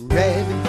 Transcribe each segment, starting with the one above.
Red,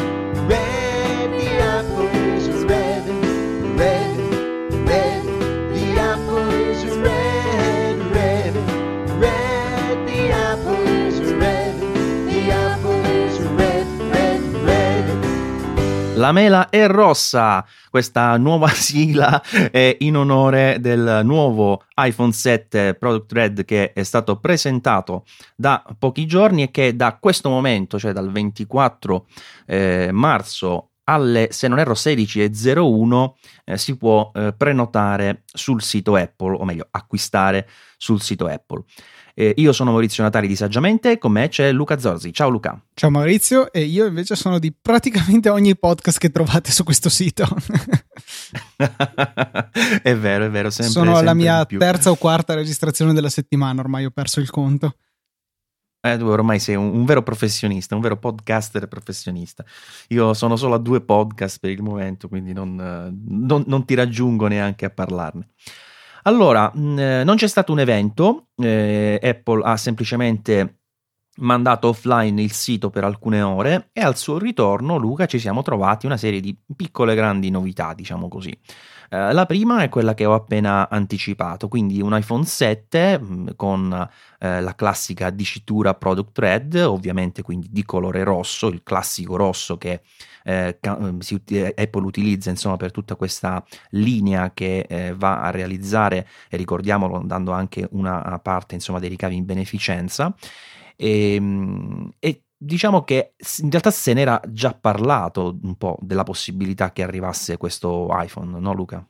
La mela è rossa, questa nuova sigla è in onore del nuovo iPhone 7 Product Red che è stato presentato da pochi giorni e che da questo momento, cioè dal 24 eh, marzo alle, se non erro, 16.01 eh, si può eh, prenotare sul sito Apple, o meglio, acquistare sul sito Apple. Eh, io sono Maurizio Natali di Saggiamente e con me c'è Luca Zorzi. Ciao Luca. Ciao Maurizio e io invece sono di praticamente ogni podcast che trovate su questo sito. è vero, è vero. Sempre, sono sempre la mia terza o quarta registrazione della settimana, ormai ho perso il conto. Eh, tu ormai sei un, un vero professionista, un vero podcaster professionista. Io sono solo a due podcast per il momento, quindi non, eh, non- non ti raggiungo neanche a parlarne. Allora, mh, eh, non c'è stato un evento, eh, Apple ha semplicemente mandato offline il sito per alcune ore e al suo ritorno, Luca, ci siamo trovati una serie di piccole grandi novità, diciamo così. Eh, la prima è quella che ho appena anticipato, quindi un iPhone 7 mh, con eh, la classica dicitura Product Red, ovviamente quindi di colore rosso, il classico rosso che eh, eh, si eh, Apple utilizza insomma per tutta questa linea che eh, va a realizzare, e ricordiamolo, dando anche una parte insomma dei ricavi in beneficenza. E, mh, e diciamo che in realtà se n'era già parlato un po' della possibilità che arrivasse questo iPhone, no Luca?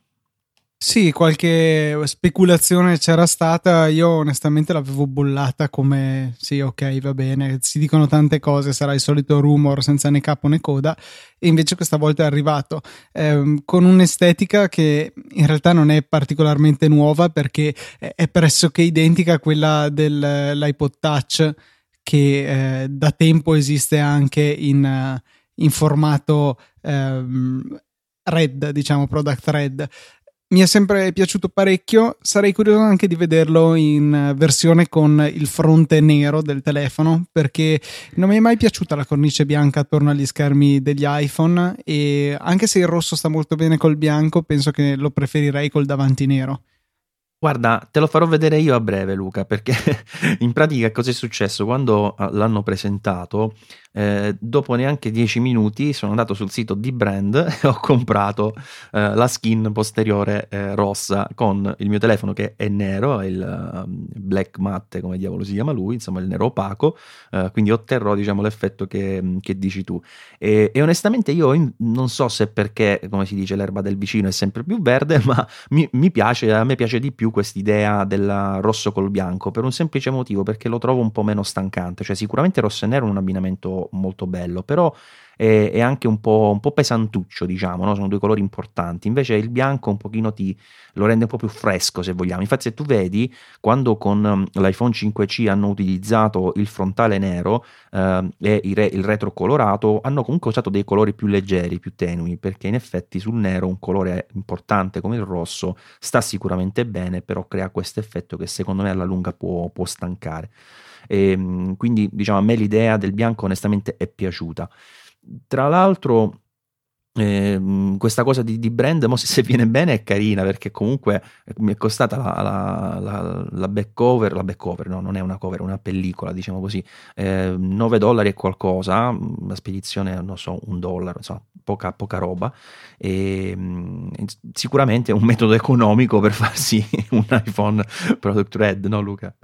Sì, qualche speculazione c'era stata, io onestamente l'avevo bollata come sì, ok, va bene, si dicono tante cose, sarà il solito rumor senza né capo né coda, e invece questa volta è arrivato. Ehm, con un'estetica che in realtà non è particolarmente nuova perché è pressoché identica a quella dell'iPod Touch che eh, da tempo esiste anche in, eh, in formato ehm, red, diciamo product red. Mi è sempre piaciuto parecchio, sarei curioso anche di vederlo in eh, versione con il fronte nero del telefono perché non mi è mai piaciuta la cornice bianca attorno agli schermi degli iPhone e anche se il rosso sta molto bene col bianco, penso che lo preferirei col davanti nero. Guarda, te lo farò vedere io a breve, Luca, perché in pratica cosa è successo? Quando ah, l'hanno presentato, eh, dopo neanche 10 minuti sono andato sul sito di brand e ho comprato eh, la skin posteriore eh, rossa con il mio telefono che è nero, è il ehm, black matte, come diavolo si chiama lui, insomma il nero opaco, eh, quindi otterrò diciamo l'effetto che, che dici tu. E, e onestamente io in- non so se perché, come si dice, l'erba del vicino è sempre più verde, ma mi, mi piace, a me piace di più quest'idea del rosso col bianco per un semplice motivo, perché lo trovo un po' meno stancante. Cioè, sicuramente rosso e nero è un abbinamento molto bello, però è, è anche un po', un po' pesantuccio, diciamo, no? sono due colori importanti. Invece il bianco un pochino ti lo rende un po' più fresco, se vogliamo. Infatti, se tu vedi, quando con um, l'iPhone 5C hanno utilizzato il frontale nero eh, e il, re- il retro colorato, hanno comunque usato dei colori più leggeri, più tenui, perché in effetti sul nero un colore importante come il rosso sta sicuramente bene, però crea questo effetto che secondo me alla lunga può, può stancare. E, mh, quindi, diciamo, a me l'idea del bianco onestamente è piaciuta. Tra l'altro, ehm, questa cosa di, di brand, mo se, se viene bene, è carina perché comunque eh, mi è costata la, la, la, la back cover, la back cover, no, non è una cover, è una pellicola, diciamo così, eh, 9 dollari e qualcosa, la spedizione, non so, un dollaro, insomma, poca, poca roba. E, mh, sicuramente è un metodo economico per farsi un iPhone Product Red, no Luca?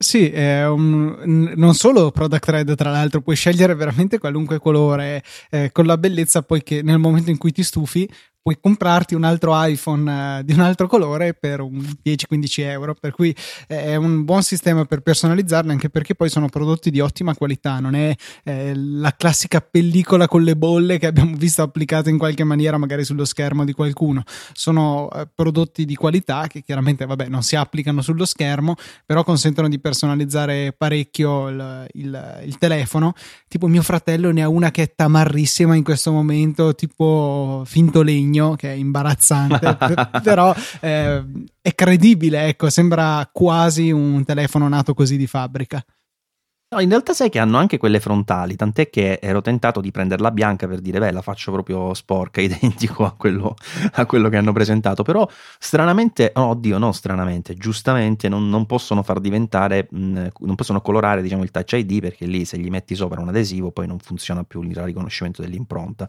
Sì, un- non solo Product Red, tra l'altro, puoi scegliere veramente qualunque colore, eh, con la bellezza poi che nel momento in cui ti stufi puoi comprarti un altro iPhone eh, di un altro colore per un 10-15 euro, per cui è un buon sistema per personalizzarli, anche perché poi sono prodotti di ottima qualità, non è eh, la classica pellicola con le bolle che abbiamo visto applicata in qualche maniera magari sullo schermo di qualcuno, sono eh, prodotti di qualità che chiaramente vabbè, non si applicano sullo schermo, però consentono di personalizzare parecchio il, il- il telefono. Tipo mio fratello ne ha una che è tamarrissima in questo momento, tipo finto legno, che è imbarazzante, per- però eh, è credibile, ecco, sembra quasi un telefono nato così di fabbrica. No, in realtà sai che hanno anche quelle frontali, tant'è che ero tentato di prenderla bianca per dire, beh, la faccio proprio sporca, identico a quello, a quello che hanno presentato, però stranamente, oh, oddio, no stranamente, giustamente non, non possono far diventare, mh, non possono colorare diciamo il Touch ID perché lì se gli metti sopra un adesivo poi non funziona più il riconoscimento dell'impronta,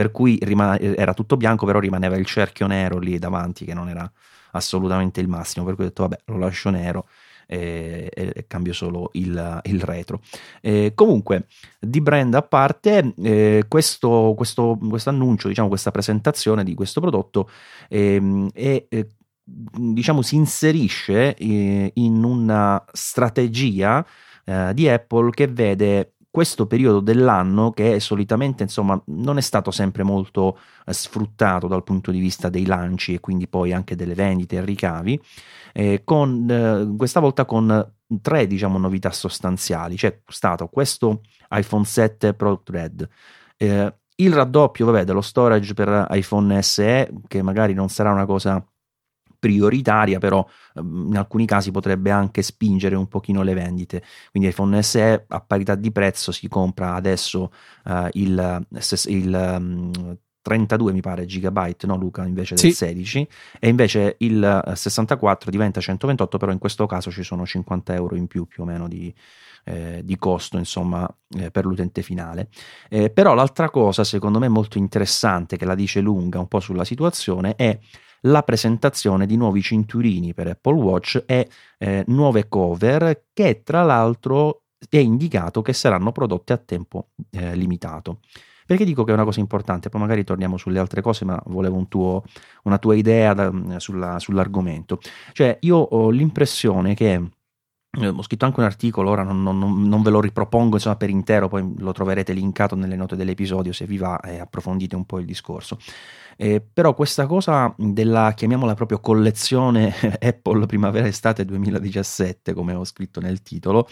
per cui rimane, era tutto bianco però rimaneva il cerchio nero lì davanti che non era assolutamente il massimo, per cui ho detto vabbè lo lascio nero e, e cambio solo il, il retro. Eh, comunque, di brand a parte, eh, questo, questo annuncio, diciamo, questa presentazione di questo prodotto ehm, è, è diciamo, si inserisce eh, in una strategia eh, di Apple che vede questo periodo dell'anno che solitamente insomma non è stato sempre molto eh, sfruttato dal punto di vista dei lanci e quindi poi anche delle vendite e ricavi eh, con, eh, questa volta con tre diciamo novità sostanziali. C'è stato questo iPhone 7 Pro Red eh, il raddoppio vabbè, dello storage per iPhone SE che magari non sarà una cosa prioritaria, però ehm, in alcuni casi potrebbe anche spingere un pochino le vendite. Quindi iPhone SE a parità di prezzo si compra adesso uh, il, il um, 32 mi pare gigabyte, no Luca, invece del sì. 16 e invece il 64 diventa 128, però in questo caso ci sono 50 euro in più più o meno di, eh, di costo insomma eh, per l'utente finale. Eh, però l'altra cosa secondo me molto interessante che la dice lunga un po' sulla situazione è la presentazione di nuovi cinturini per Apple Watch e eh, nuove cover che tra l'altro è indicato che saranno prodotte a tempo eh, limitato. Perché dico che è una cosa importante? Poi magari torniamo sulle altre cose, ma volevo un tuo, una tua idea da, sulla, sull'argomento. Cioè, io ho l'impressione che ho scritto anche un articolo, ora non, non, non, ve lo ripropongo insomma, per intero, poi lo troverete linkato nelle note dell'episodio se vi va e approfondite un po' il discorso. Eh, però questa cosa della, chiamiamola proprio collezione Apple primavera-estate 2017, come ho scritto nel titolo,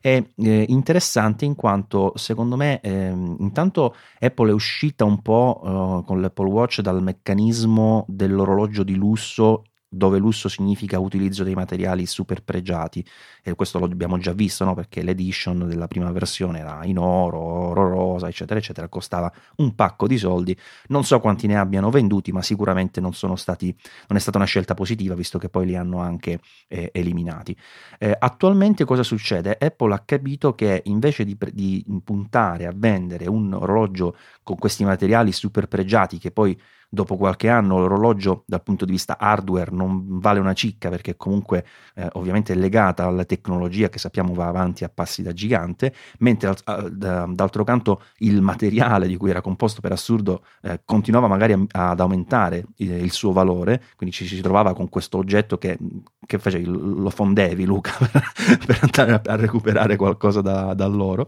è eh, interessante in quanto secondo me eh, intanto Apple è uscita un po' eh, con l'Apple Watch dal meccanismo dell'orologio di lusso dove lusso significa utilizzo dei materiali super pregiati e questo lo abbiamo già visto no? perché l'edition della prima versione era in oro, oro rosa eccetera eccetera costava un pacco di soldi non so quanti ne abbiano venduti ma sicuramente non stati non è stata una scelta positiva visto che poi li hanno anche eh, eliminati eh, attualmente cosa succede? Apple ha capito che invece di, di puntare a vendere un orologio con questi materiali super pregiati che poi dopo qualche anno l'orologio dal punto di vista hardware non vale una cicca perché comunque eh, ovviamente è legata alla tecnologia che sappiamo va avanti a passi da gigante, mentre d'altro canto il materiale di cui era composto per assurdo eh, continuava magari ad aumentare il, il, suo valore, quindi ci si trovava con questo oggetto che, che facevi, lo fondevi Luca per, per andare a, a, recuperare qualcosa da, da loro.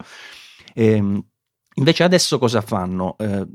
E, ehm, Invece adesso cosa fanno? Eh,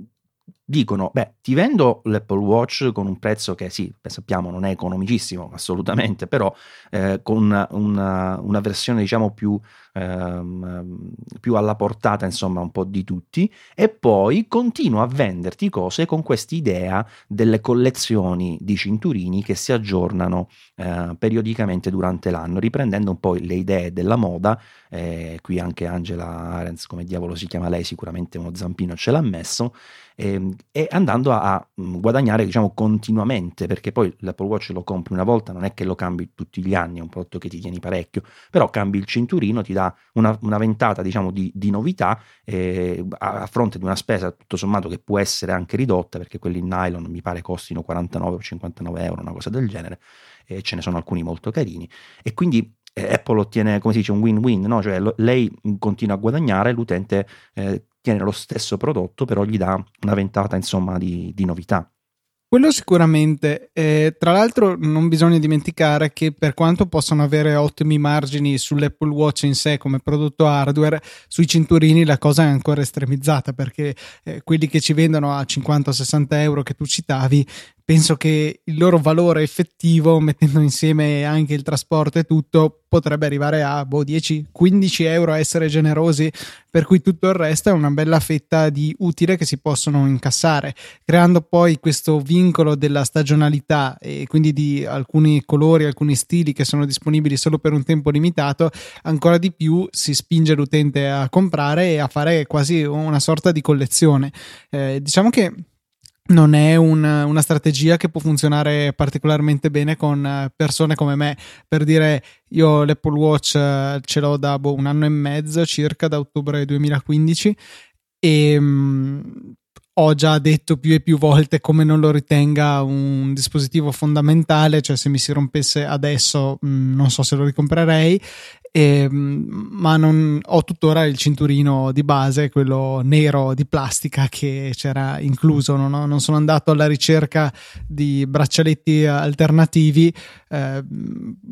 dicono, beh, ti vendo l'Apple Watch con un prezzo che sì, sappiamo non è economicissimo assolutamente, però eh, con una, una, una, versione diciamo più, ehm, più, alla portata insomma un po' di tutti e poi continuo a venderti cose con quest'idea delle collezioni di cinturini che si aggiornano eh, periodicamente durante l'anno, riprendendo un po' le idee della moda, eh, qui anche Angela Arens, come diavolo si chiama lei, sicuramente uno zampino ce l'ha messo, e, e andando a, a, guadagnare diciamo continuamente perché poi l'Apple Watch lo compri una volta non è che lo cambi tutti gli anni è un prodotto che ti tieni parecchio però cambi il cinturino ti dà una, una ventata diciamo di, di novità eh, a, a, fronte di una spesa tutto sommato che può essere anche ridotta perché quelli in nylon mi pare costino 49 o 59 euro una cosa del genere e ce ne sono alcuni molto carini e quindi eh, Apple ottiene, come si dice, un win-win, no? cioè lo, lei continua a guadagnare, l'utente eh, tiene lo stesso prodotto, però gli dà una ventata insomma di, di novità. Quello sicuramente. Eh, tra l'altro non bisogna dimenticare che per quanto possano avere ottimi margini sull'Apple Watch in sé come prodotto hardware, sui cinturini la cosa è ancora estremizzata perché eh, quelli che ci vendono a 50-60 euro che tu citavi penso che il loro valore effettivo, mettendo insieme anche il trasporto e tutto, potrebbe arrivare a boh, 10-15 euro a essere generosi, per cui tutto il resto è una bella fetta di utile che si possono incassare, creando poi questo vincolo della stagionalità e quindi di alcuni colori, alcuni stili che sono disponibili solo per un tempo limitato, ancora di più si spinge l'utente a comprare e a fare quasi una sorta di collezione. Eh, diciamo che non è un, una strategia che può funzionare particolarmente bene con persone come me. Per dire, io l'Apple Watch eh, ce l'ho da boh, un anno e mezzo circa, da ottobre 2015, e um, ho già detto più e più volte come non lo ritenga un dispositivo fondamentale, cioè se mi si rompesse adesso mh, mm, non so se lo ricomprerei e, ehm, ma non ho tuttora il cinturino di base, quello nero di plastica che c'era incluso. Non, ho, non sono andato alla ricerca di braccialetti alternativi, eh,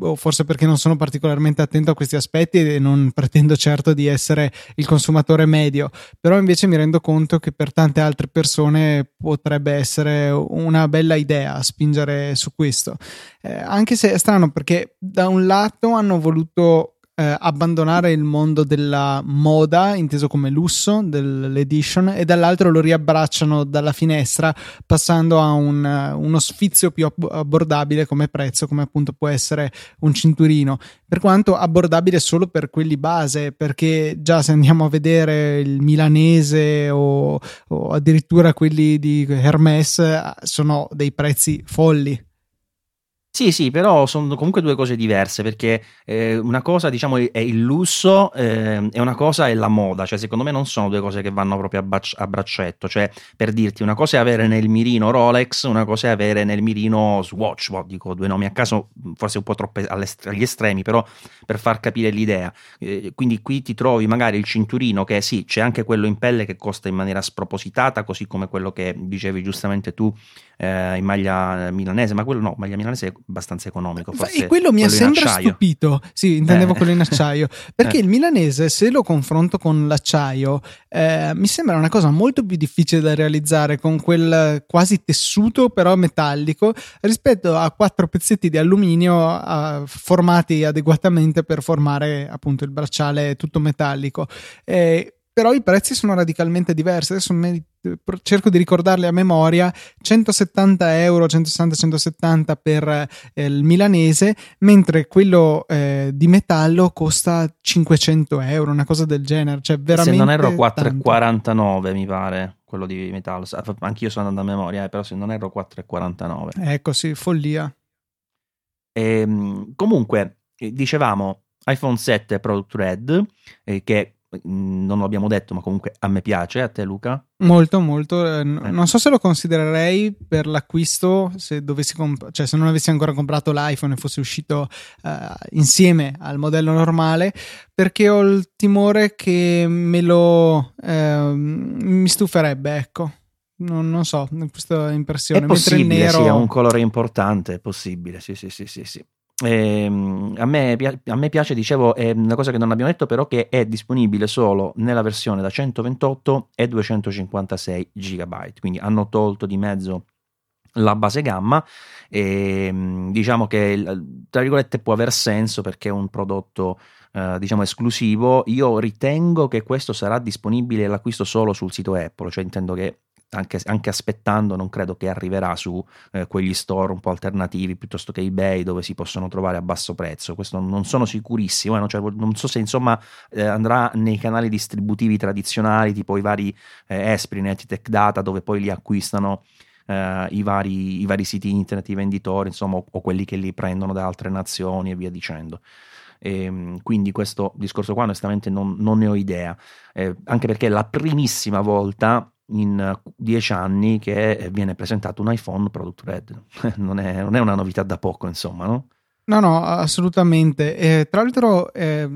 o forse perché non sono particolarmente attento a questi aspetti e non pretendo certo di essere il consumatore medio. Però invece mi rendo conto che per tante altre persone potrebbe essere una bella idea spingere su questo. Eh, anche se è strano perché da un lato hanno voluto eh, abbandonare il mondo della moda, inteso come lusso, dell'edition, e dall'altro lo riabbracciano dalla finestra, passando a un, uno sfizio più abbordabile come prezzo, come appunto può essere un cinturino. Per quanto abbordabile solo per quelli base, perché già se andiamo a vedere il milanese o, o addirittura quelli di Hermes, sono dei prezzi folli. Sì, sì, però sono comunque due cose diverse perché eh, una cosa diciamo è il lusso eh, e una cosa è la moda, cioè secondo me non sono due cose che vanno proprio a, bac- a, braccetto, cioè per dirti una cosa è avere nel mirino Rolex, una cosa è avere nel mirino Swatch, boh, dico due nomi a caso, forse un po' troppo agli estremi, però per far capire l'idea. Eh, quindi qui ti trovi magari il cinturino che sì, c'è anche quello in pelle che costa in maniera spropositata, così come quello che dicevi giustamente tu eh, in maglia milanese, ma quello no, maglia milanese abbastanza economico. Forse e quello mi ha sempre stupito. Sì, intendevo eh. quello in acciaio. Perché eh. il milanese, se lo confronto con l'acciaio, eh, mi sembra una cosa molto più difficile da realizzare con quel quasi tessuto, però metallico, rispetto a quattro pezzetti di alluminio formati adeguatamente per formare appunto il bracciale tutto metallico. Eh, però i prezzi sono radicalmente diversi. Adesso mi, cerco di ricordarli a memoria: 170 euro, 160-170 per eh, il milanese, mentre quello eh, di metallo costa 500 euro, una cosa del genere. Cioè, veramente. Se non erro 4,49 mi pare quello di metallo. Anch'io sono andando a memoria, eh, però se non erro 4,49. Ecco, sì, follia. E, ehm, comunque, eh, dicevamo iPhone 7 Product Red, eh, che non l'abbiamo detto, ma comunque a me piace. A te, Luca? Molto, molto. Eh, eh. Non so se lo considererei per l'acquisto se, dovessi comp- cioè, se non avessi ancora comprato l'iPhone e fosse uscito uh, insieme al modello normale, perché ho il timore che me lo uh, mi stuferebbe, ecco. Non, non, so, questa impressione. È possibile, nero... sì, è un colore importante, è possibile, sì, sì, sì, sì. sì. Eh, a, me, a, me, piace, dicevo, è una cosa che non abbiamo detto, però che è disponibile solo nella versione da 128 e 256 GB. Quindi hanno tolto di mezzo la base gamma e diciamo che tra virgolette può aver senso perché è un prodotto eh, diciamo esclusivo io ritengo che questo sarà disponibile l'acquisto solo sul sito Apple cioè intendo che anche, anche, aspettando, non credo che arriverà su eh, quegli store un po' alternativi piuttosto che eBay dove si possono trovare a basso prezzo. Questo non sono sicurissimo, eh, non, cioè, non, so se insomma eh, andrà nei canali distributivi tradizionali tipo i vari eh, Esprinet, Tech Data dove poi li acquistano. Uh, i, vari, i, vari, siti internet, i venditori, insomma, o, o, quelli che li prendono da altre nazioni e via dicendo. E, ehm, quindi questo discorso qua onestamente non, non ne ho idea, eh, anche perché la primissima volta in dieci anni che viene presentato un iPhone Product Red. non, è, non è una novità da poco, insomma, no? No, no, assolutamente. Eh, tra l'altro, eh,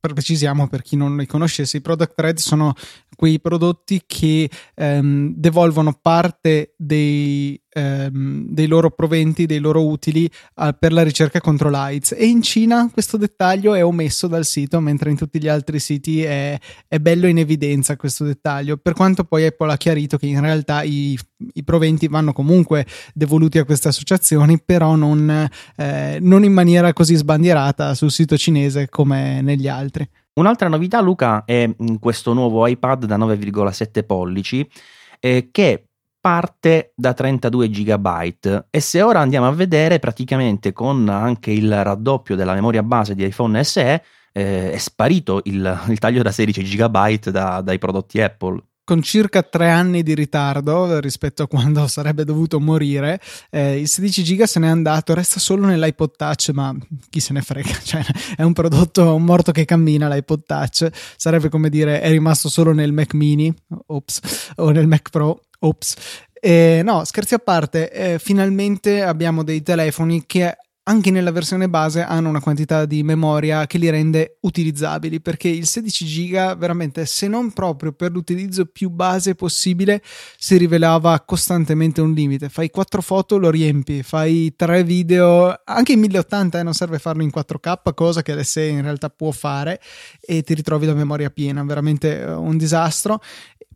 precisiamo per chi non li conoscesse, i product red sono quei prodotti che ehm, devolvono parte dei, ehm, dei loro proventi, dei loro utili eh, per la ricerca contro l'AIDS e in Cina questo dettaglio è omesso dal sito mentre in tutti gli altri siti è, è bello in evidenza questo dettaglio per quanto poi Apple ha chiarito che in realtà i, i proventi vanno comunque devoluti a queste associazioni però non, eh, non in maniera così sbandierata sul sito cinese come negli altri. Un'altra novità, Luca, è mm, questo nuovo iPad da 9,7 pollici eh, che parte da 32 GB e se ora andiamo a vedere praticamente con anche il raddoppio della memoria base di iPhone SE eh, è sparito il, il, taglio da 16 GB da, dai prodotti Apple. Con circa tre anni di ritardo rispetto a quando sarebbe dovuto morire. Eh, il 16 giga se n'è andato, resta solo nell'iPod Touch, ma chi se ne frega, cioè, è un prodotto morto che cammina l'iPod Touch, sarebbe come dire è rimasto solo nel Mac mini, ops, o nel Mac Pro, ops. Eh, no, scherzi a parte, eh, finalmente abbiamo dei telefoni che anche nella versione base hanno una quantità di memoria che li rende utilizzabili perché il 16 giga veramente se non proprio per l'utilizzo più base possibile si rivelava costantemente un limite. Fai 4 foto lo riempi. Fai 3 video anche in 1080 eh, non serve farlo in 4k cosa che l'SE in realtà può fare e ti ritrovi la memoria piena. Veramente eh, un disastro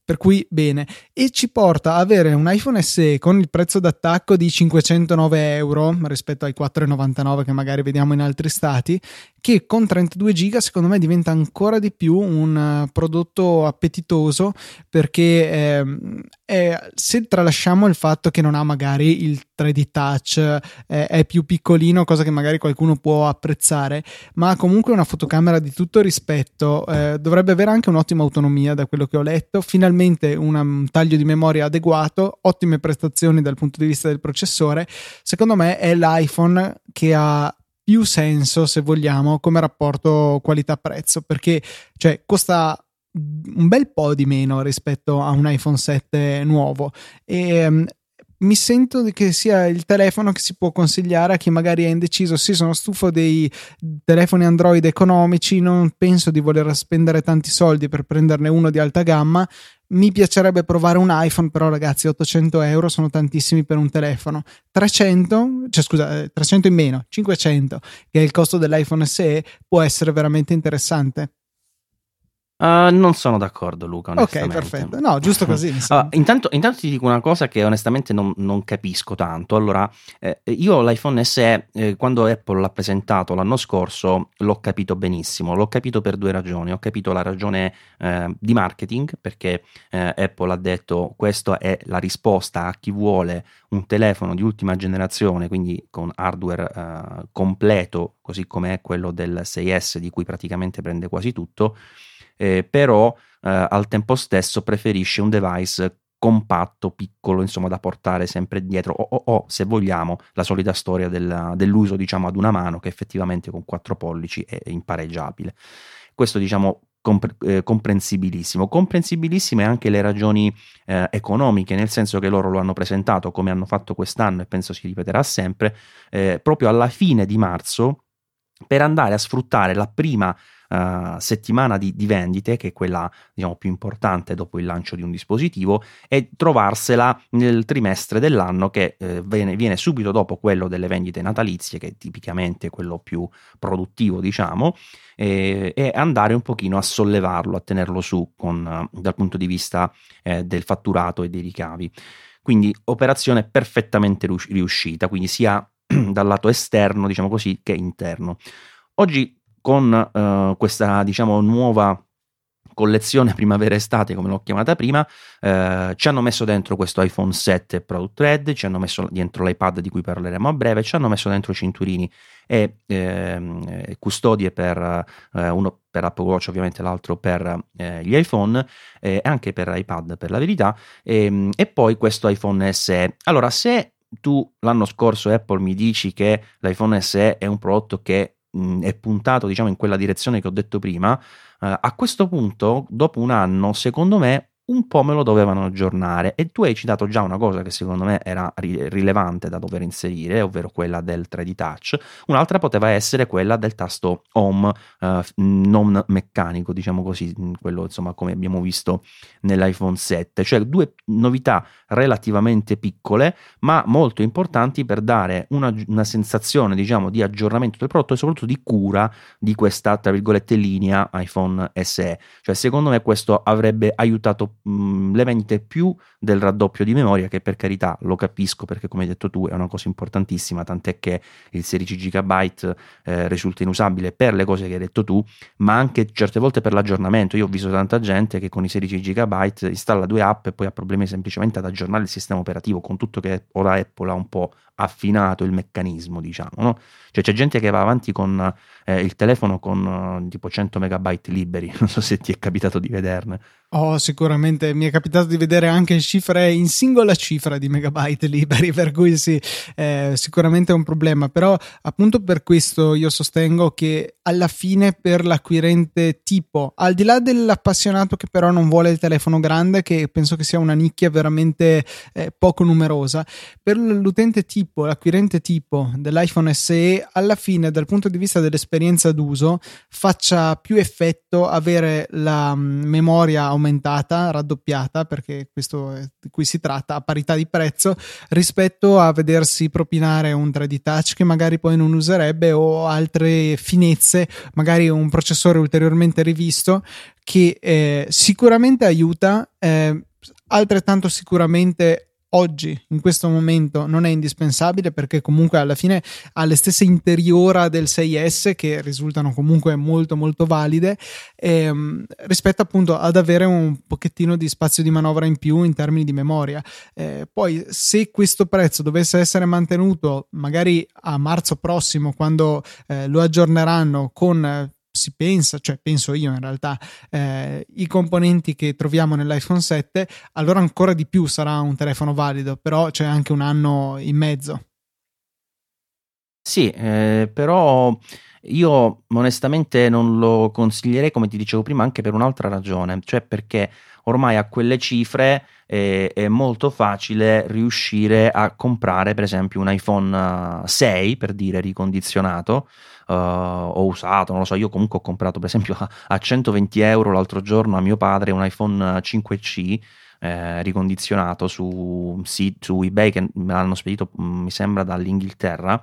per cui bene. E ci porta a avere un iPhone SE con il prezzo d'attacco di 509 euro rispetto ai 4,99 che magari vediamo in altri stati, che con 32 giga secondo me diventa ancora di più un eh, prodotto appetitoso perché eh, eh, se tralasciamo il fatto che non ha magari il 3D touch, eh, è più piccolino, cosa che magari qualcuno può apprezzare, ma ha comunque una fotocamera di tutto rispetto, eh, dovrebbe avere anche un'ottima autonomia da quello che ho letto, finalmente una, un taglio di memoria adeguato, ottime prestazioni dal punto di vista del processore, secondo me è l'iPhone che ha più senso, se vogliamo, come rapporto qualità-prezzo, perché cioè, costa un bel po' di meno rispetto a un iPhone 7 nuovo e um, mi sento che sia il telefono che si può consigliare a chi magari è indeciso. Sì, sono stufo dei telefoni Android economici, non penso di voler spendere tanti soldi per prenderne uno di alta gamma. Mi piacerebbe provare un iPhone, però ragazzi, 800 euro sono tantissimi per un telefono. 300, cioè scusa, 300 eh, in meno, 500, che è il costo dell'iPhone SE, può essere veramente interessante. Uh, non sono d'accordo, Luca. Ok, perfetto. No, giusto così. Uh, intanto, intanto, ti dico una cosa che onestamente non, non capisco tanto. Allora, eh, io l'iPhone SE, eh, quando Apple l'ha presentato l'anno scorso, l'ho capito benissimo. L'ho capito per due ragioni. Ho capito la ragione eh, di marketing, perché eh, Apple ha detto questa è la risposta a chi vuole un telefono di ultima generazione, quindi con hardware eh, completo, così come è quello del 6S, di cui praticamente prende quasi tutto eh, però eh, al tempo stesso preferisce un device compatto, piccolo, insomma, da portare sempre dietro, o, o, o se vogliamo, la solita storia della, dell'uso, diciamo, ad una mano che effettivamente con quattro pollici è impareggiabile. Questo, diciamo, compre- eh, comprensibilissimo. Comprensibilissime anche le ragioni eh, economiche, nel senso che loro lo hanno presentato come hanno fatto quest'anno e penso si ripeterà sempre, eh, proprio alla fine di marzo, per andare a sfruttare la prima uh, settimana di, di, vendite, che è quella diciamo, più importante dopo il lancio di un dispositivo, e trovarsela nel trimestre dell'anno che eh, viene, viene, subito dopo quello delle vendite natalizie, che è tipicamente quello più produttivo, diciamo, e, e andare un pochino a sollevarlo, a tenerlo su con, uh, dal punto di vista eh, del fatturato e dei ricavi. Quindi operazione perfettamente riuscita, quindi sia dal lato esterno, diciamo così, che interno. Oggi con uh, questa diciamo nuova collezione primavera-estate, come l'ho chiamata prima, eh, ci hanno messo dentro questo iPhone 7 Product Red, ci hanno messo dentro l'iPad di cui parleremo a breve, ci hanno messo dentro cinturini e eh, custodie per eh, uno per Apple Watch, ovviamente l'altro per eh, gli iPhone e anche per iPad per la verità, e, ehm, e poi questo iPhone SE. Allora, se tu l'anno scorso Apple mi dici che l'iPhone SE è un prodotto che mh, è puntato diciamo in quella direzione che ho detto prima, eh, a questo punto, dopo un anno, secondo me un po' me lo dovevano aggiornare. E tu hai citato già una cosa che secondo me era ri- rilevante da dover inserire, ovvero quella del 3D touch, un'altra poteva essere quella del tasto home uh, non meccanico, diciamo così, quello insomma come abbiamo visto nell'iPhone 7, cioè due novità relativamente piccole ma molto importanti per dare una, una sensazione diciamo di aggiornamento del prodotto e soprattutto di cura di questa tra virgolette linea iPhone SE, cioè secondo me questo avrebbe aiutato mh, le vendite più del raddoppio di memoria che per carità lo capisco perché come hai detto tu è una cosa importantissima tant'è che il 16 GB eh, risulta inusabile per le cose che hai detto tu ma anche certe volte per l'aggiornamento. Io ho visto tanta gente che con i 16 GB installa due app e poi ha problemi semplicemente ad aggiornare il sistema operativo con tutto che ora Apple ha un po' affinato il meccanismo diciamo no? cioè c'è gente che va avanti con eh, il telefono con uh, tipo 100 megabyte liberi. Non so se ti è capitato di vederne. Oh, sicuramente mi è capitato di vedere anche cifre in singola cifra di megabyte liberi, per cui sì, eh, sicuramente è un problema. Però, appunto, per questo io sostengo che alla fine, per l'acquirente tipo, al di là dell'appassionato che però non vuole il telefono grande, che penso che sia una nicchia veramente eh, poco numerosa, per l'utente tipo, l'acquirente tipo dell'iPhone SE, alla fine, dal punto di vista dell'esperienza d'uso, faccia più effetto avere la mm, memoria aumentata, raddoppiata, perché questo è di cui si tratta, a parità di prezzo, rispetto a vedersi propinare un 3D touch che magari poi non userebbe o altre finezze, magari un processore ulteriormente rivisto che eh, sicuramente aiuta, eh, altrettanto sicuramente oggi, in questo momento, non è indispensabile perché comunque alla fine ha le stesse interiora del 6S che risultano comunque molto molto valide ehm, rispetto appunto ad avere un pochettino di spazio di manovra in più in termini di memoria. Eh, poi se questo prezzo dovesse essere mantenuto magari a marzo prossimo quando eh, lo aggiorneranno con si pensa, cioè penso io in realtà, eh, i componenti che troviamo nell'iPhone 7, allora ancora di più sarà un telefono valido, però c'è anche un anno in mezzo. Sì, eh, però io onestamente non lo consiglierei, come ti dicevo prima, anche per un'altra ragione, cioè perché ormai a quelle cifre eh, è molto facile riuscire a comprare, per esempio, un iPhone 6, per dire ricondizionato, uh, ho usato, non lo so, io comunque ho comprato per esempio a, a 120 euro l'altro giorno a mio padre un iPhone 5C eh, ricondizionato su, sì, su eBay che me l'hanno spedito mm, mi sembra dall'Inghilterra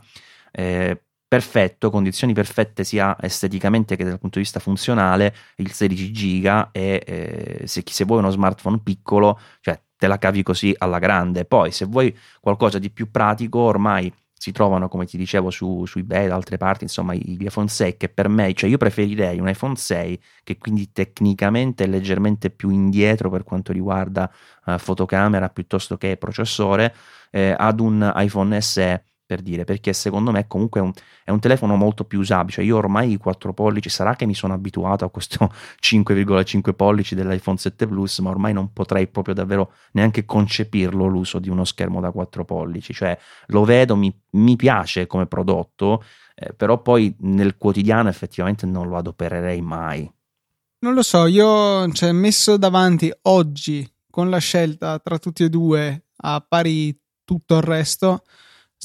eh, perfetto, condizioni perfette sia esteticamente che dal punto di vista funzionale, il 16 giga e eh, se, se, vuoi uno smartphone piccolo, cioè te la cavi così alla grande. Poi se vuoi qualcosa di più pratico, ormai si trovano, come ti dicevo, su, su eBay da altre parti, insomma, gli iPhone 6 che per me, cioè io preferirei un iPhone 6 che quindi tecnicamente è leggermente più indietro per quanto riguarda uh, fotocamera piuttosto che processore, eh, ad un iPhone SE per dire, perché secondo me comunque è un, è un, telefono molto più usabile, cioè io ormai i 4 pollici, sarà che mi sono abituato a questo 5,5 pollici dell'iPhone 7 Plus, ma ormai non potrei proprio davvero neanche concepirlo l'uso di uno schermo da 4 pollici, cioè lo vedo, mi, mi piace come prodotto, eh, però poi nel quotidiano effettivamente non lo adopererei mai. Non lo so, io cioè, messo davanti oggi con la scelta tra tutti e due a pari tutto il resto,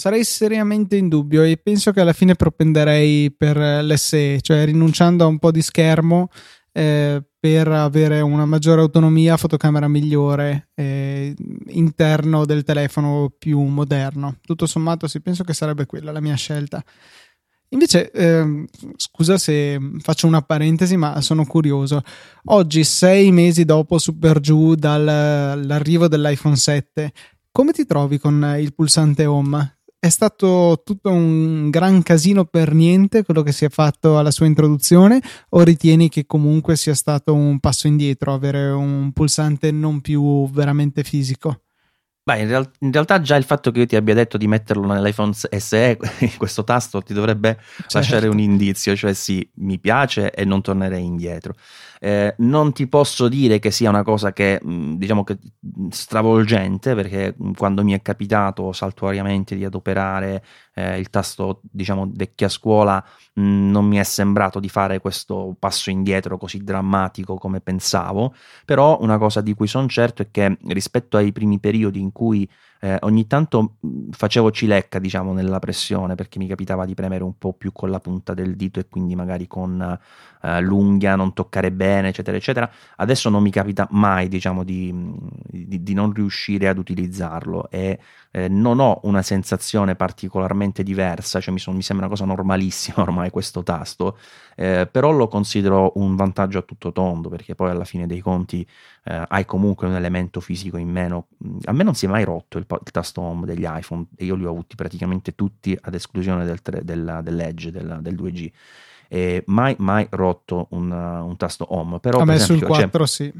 sarei seriamente in dubbio e penso che alla fine propenderei per l'SE, cioè rinunciando a un po' di schermo eh, per avere una maggiore autonomia, fotocamera migliore, eh, interno del telefono più moderno. Tutto sommato, sì, penso che sarebbe quella la mia scelta. Invece, eh, scusa se faccio una parentesi, ma sono curioso. Oggi, sei mesi dopo Super Giù dall'arrivo dell'iPhone 7, come ti trovi con il pulsante home? È stato tutto un gran casino per niente quello che si è fatto alla sua introduzione o ritieni che comunque sia stato un passo indietro avere un pulsante non più veramente fisico? Beh, in, real- in, realtà già il fatto che io ti abbia detto di metterlo nell'iPhone SE, questo tasto ti dovrebbe certo. lasciare un indizio, cioè sì, mi piace e non tornerei indietro. Eh, non ti posso dire che sia una cosa che, diciamo che stravolgente, perché quando mi è capitato saltuariamente di adoperare eh, il tasto diciamo vecchia scuola mh, non mi è sembrato di fare questo passo indietro così drammatico come pensavo, però una cosa di cui sono certo è che rispetto ai primi periodi in cui eh, ogni tanto facevo cilecca, diciamo, nella pressione perché mi capitava di premere un po' più con la punta del dito e quindi magari con eh, l'unghia non toccare bene, eccetera, eccetera. Adesso non mi capita mai, diciamo, di, di, di non riuscire ad utilizzarlo e eh, non ho una sensazione particolarmente diversa, cioè mi, son, mi, sembra una cosa normalissima ormai questo tasto, eh, però lo considero un vantaggio a tutto tondo perché poi alla fine dei conti eh, hai comunque un elemento fisico in meno. A me non si è mai rotto il, il tasto home degli iPhone e io li ho avuti praticamente tutti ad esclusione del, del, dell'Edge, del, del 2G. E mai, mai rotto un, un tasto home. Però, a me esempio, sul 4 sì.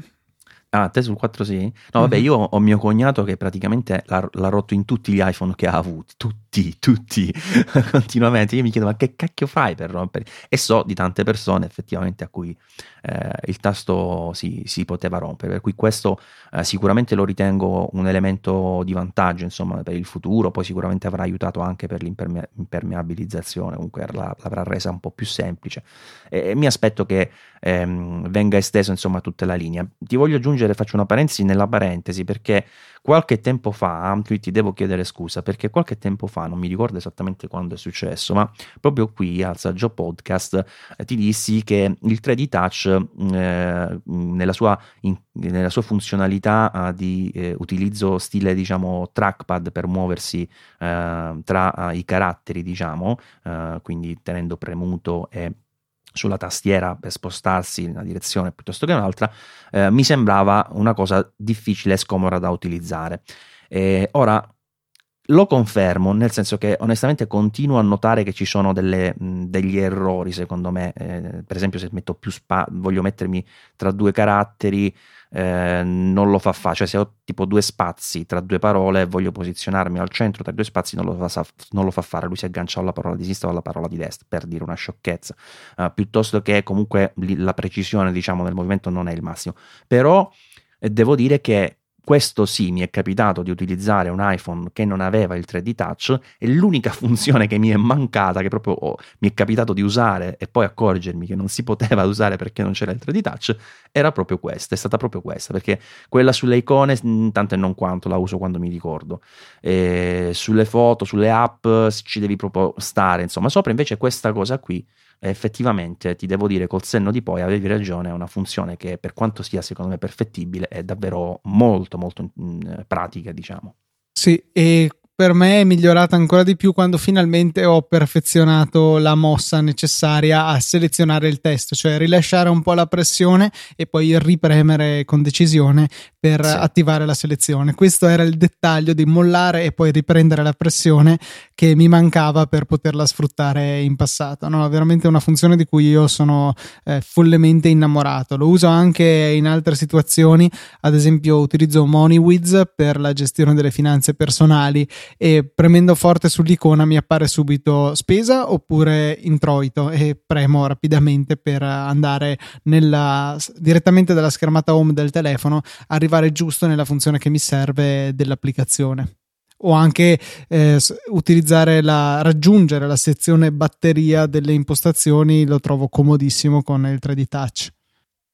Ah, te sul 4 sì? No, vabbè, mm-hmm. io ho mio cognato che praticamente l'ha, l'ha, rotto in tutti gli iPhone che ha avuto, tutti, tutti, continuamente. Io mi chiedo, ma che cacchio fai per rompere? E so di tante persone effettivamente a cui eh, il tasto si, si, poteva rompere, per cui questo eh, sicuramente lo ritengo un elemento di vantaggio, insomma, per il futuro, poi sicuramente avrà aiutato anche per l'impermeabilizzazione, comunque l'avrà resa un po' più semplice. E, e mi aspetto che ehm, venga esteso, insomma, a tutta la linea. Ti voglio aggiungere aggiungere, faccio una parentesi nella parentesi perché qualche tempo fa, qui ti devo chiedere scusa, perché qualche tempo fa, non mi ricordo esattamente quando è successo, ma proprio qui al Saggio Podcast eh, ti dissi che il 3D Touch eh, nella, sua, in, nella, sua, funzionalità eh, di eh, utilizzo stile diciamo trackpad per muoversi eh, tra eh, i caratteri, diciamo, quindi tenendo premuto e sulla tastiera per spostarsi in una direzione piuttosto che un'altra, eh, mi sembrava una cosa difficile e scomoda da utilizzare. E ora lo confermo, nel senso che onestamente continuo a notare che ci sono delle, degli errori, secondo me. Eh, per esempio, se metto più spa- voglio mettermi tra due caratteri, eh, non lo fa fare, cioè se ho tipo due spazi tra due parole e voglio posizionarmi al centro tra due spazi non lo fa, non lo fa fare, lui si aggancia alla parola di sinistra o alla parola di destra per dire una sciocchezza, uh, piuttosto che comunque la precisione diciamo del movimento non è il massimo, però eh, devo dire che questo sì, mi è capitato di utilizzare un iPhone che non aveva il 3D Touch e l'unica funzione che mi è mancata, che proprio oh, mi è capitato di usare e poi accorgermi che non si poteva usare perché non c'era il 3D Touch, era proprio questa, è stata proprio questa, perché quella sulle icone, mm, tanto e non quanto, la uso quando mi ricordo, e sulle foto, sulle app ci devi proprio stare, insomma, sopra invece questa cosa qui effettivamente ti devo dire col senno di poi avevi ragione, è una funzione che per quanto sia secondo me perfettibile è davvero molto molto mh, mm, pratica diciamo. Sì, e per me è migliorata ancora di più quando finalmente ho perfezionato la mossa necessaria a selezionare il testo, cioè rilasciare un po' la pressione e poi ripremere con decisione per sì. attivare la selezione. Questo era il dettaglio di mollare e poi riprendere la pressione che mi mancava per poterla sfruttare in passato. No, veramente una funzione di cui io sono eh, follemente innamorato. Lo uso anche in altre situazioni, ad esempio utilizzo MoneyWiz per la gestione delle finanze personali e premendo forte sull'icona mi appare subito spesa oppure introito e premo rapidamente per andare nella, direttamente dalla schermata home del telefono, arrivare giusto nella funzione che mi serve dell'applicazione. O anche eh, utilizzare la raggiungere la sezione batteria delle impostazioni lo trovo comodissimo con il 3D touch.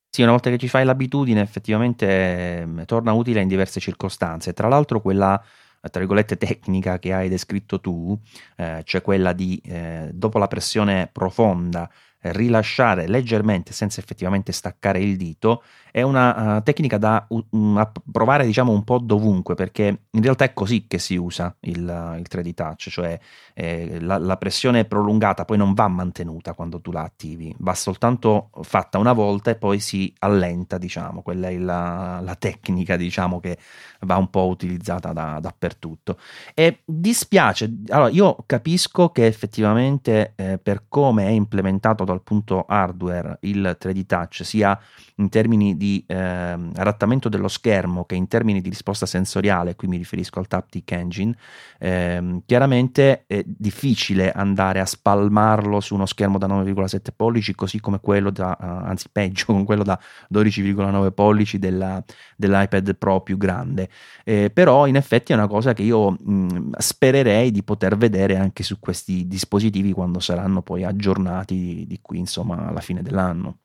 Sì, una volta che ci fai l'abitudine effettivamente eh, torna utile in diverse circostanze. Tra l'altro quella tra virgolette tecnica che hai descritto tu, eh, cioè quella di eh, dopo la pressione profonda rilasciare leggermente senza effettivamente staccare il dito è una uh, tecnica da uh, provare diciamo un po' dovunque perché in realtà è così che si usa il, uh, il 3D touch cioè eh, la, la, pressione prolungata poi non va mantenuta quando tu la attivi va soltanto fatta una volta e poi si allenta diciamo. Quella è la, la tecnica diciamo che va un po' utilizzata da, dappertutto. E dispiace allora io capisco che effettivamente eh, per come è implementato dal punto hardware il 3D Touch, sia in termini di eh, adattamento dello schermo che in termini di risposta sensoriale, qui mi riferisco al Taptic Engine, eh, chiaramente è difficile andare a spalmarlo su uno schermo da 9,7 pollici, così come quello da, uh, anzi peggio, con quello da 12,9 pollici della, dell'iPad Pro più grande. Eh, però in effetti è una cosa che io mh, spererei di poter vedere anche su questi dispositivi quando saranno poi aggiornati di, di qui insomma alla fine dell'anno.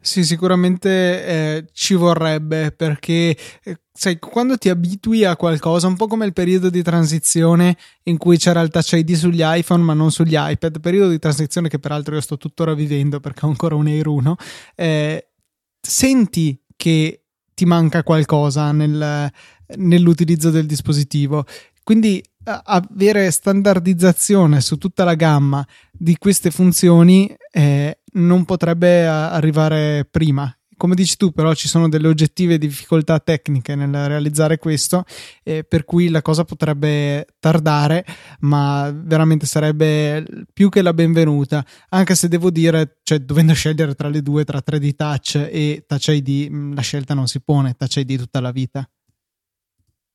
Sì, sicuramente eh, ci vorrebbe perché eh, sai, quando ti abitui a qualcosa, un po' come il periodo di transizione in cui c'era il Touch ID sugli iPhone ma non sugli iPad, periodo di transizione che peraltro io sto tuttora vivendo perché ho ancora un Air 1, eh, senti che ti manca qualcosa nel, nell'utilizzo del dispositivo. Quindi avere standardizzazione su tutta la gamma di queste funzioni eh, non potrebbe arrivare prima. Come dici tu, però, ci sono delle oggettive difficoltà tecniche nel realizzare questo, eh, per cui la cosa potrebbe tardare, ma veramente sarebbe più che la benvenuta. Anche se devo dire, cioè, dovendo scegliere tra le due, tra 3D Touch e Touch ID, mm, la scelta non si pone, Touch ID tutta la vita.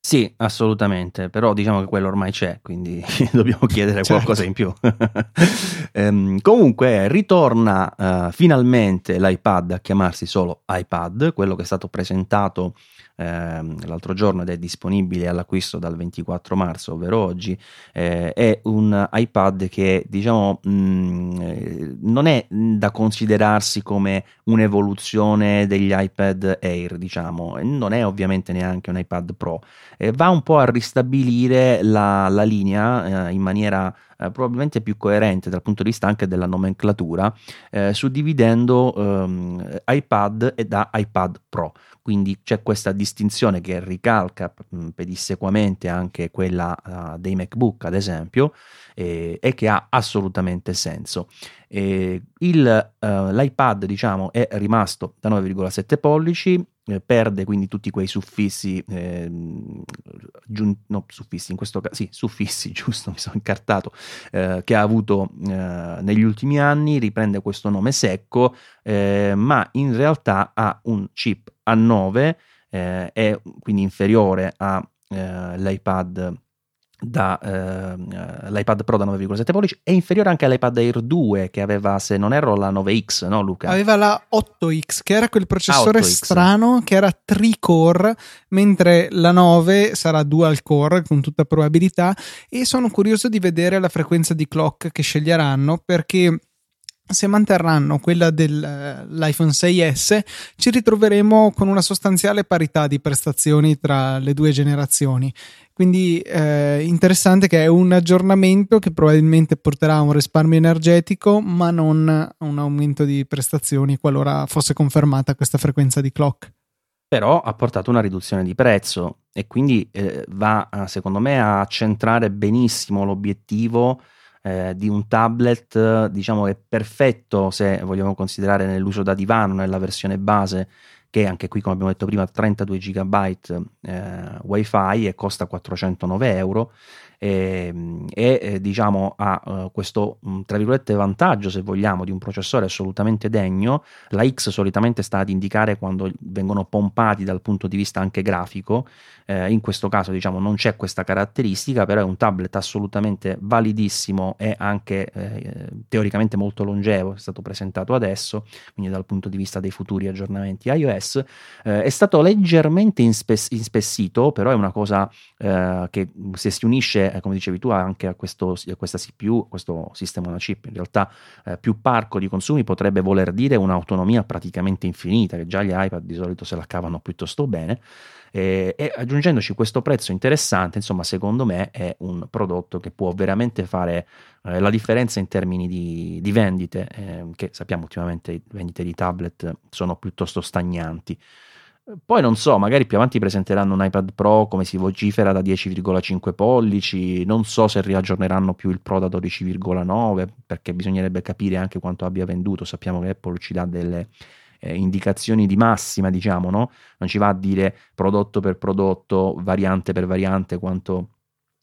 Sì, assolutamente, però diciamo che quello ormai c'è, quindi dobbiamo chiedere certo. qualcosa in più. ehm, comunque ritorna uh, finalmente l'iPad a chiamarsi solo iPad, quello che è stato presentato ehm, l'altro giorno ed è disponibile all'acquisto dal 24 marzo, ovvero oggi, eh, è un iPad che diciamo mh, mm, non è da considerarsi come un'evoluzione degli iPad Air, diciamo, non è ovviamente neanche un iPad Pro, eh, va un po' a ristabilire la, la linea eh, in maniera eh, probabilmente più coerente dal punto di vista anche della nomenclatura, eh, suddividendo ehm, iPad e da iPad Pro. Quindi c'è questa distinzione che ricalca mm, pedissequamente anche quella uh, dei MacBook, ad esempio, e, e che ha assolutamente senso. E il, uh, L'iPad, diciamo, è rimasto da 9,7 pollici, eh, perde quindi tutti quei suffissi, eh, giun- no, suffissi in questo caso, sì, suffissi, giusto, mi sono incartato, eh, che ha avuto eh, negli ultimi anni, riprende questo nome secco, eh, ma in realtà ha un chip A9, eh, è quindi inferiore all'iPad da eh, l'iPad Pro da 9,7 pollici è inferiore anche all'iPad Air 2 che aveva se non erro la 9X no Luca? aveva la 8X che era quel processore ah, strano che era tricore mentre la 9 sarà dual core con tutta probabilità e sono curioso di vedere la frequenza di clock che sceglieranno perché se manterranno quella dell'iPhone 6S, ci ritroveremo con una sostanziale parità di prestazioni tra le due generazioni. Quindi eh, interessante che è un aggiornamento che probabilmente porterà a un risparmio energetico, ma non a un aumento di prestazioni qualora fosse confermata questa frequenza di clock. Però ha portato una riduzione di prezzo e quindi eh, va, secondo me, a centrare benissimo l'obiettivo eh, di un tablet, diciamo, è perfetto se vogliamo considerare nell'uso da divano, nella versione base che anche qui come abbiamo detto prima 32 GB eh, wifi e costa 409 euro e, e eh, diciamo ha uh, questo mm, tra virgolette vantaggio se vogliamo di un processore assolutamente degno. La X solitamente sta ad indicare quando vengono pompati dal punto di vista anche grafico. Eh, in questo caso diciamo non c'è questa caratteristica però è un tablet assolutamente validissimo e anche eh, teoricamente molto longevo è stato presentato adesso quindi dal punto di vista dei futuri aggiornamenti iOS. Eh, è stato leggermente inspess- inspessito però è una cosa eh, che se si unisce eh, come dicevi tu, anche a, questo, a questa CPU, questo sistema una chip. In realtà eh, più parco di consumi potrebbe voler dire un'autonomia praticamente infinita, che già gli iPad di solito se la cavano piuttosto bene. E, e, aggiungendoci questo prezzo interessante, insomma, secondo me è un prodotto che può veramente fare eh, la differenza in termini di, di vendite, eh, che sappiamo ultimamente le vendite di tablet sono piuttosto stagnanti. Poi non so, magari più avanti presenteranno un iPad Pro come si vocifera da 10,5 pollici, non so se riaggiorneranno più il Pro da 12,9 perché bisognerebbe capire anche quanto abbia venduto, sappiamo che Apple ci dà delle eh, indicazioni di massima, diciamo, no? Non ci va a dire prodotto per prodotto, variante per variante quanto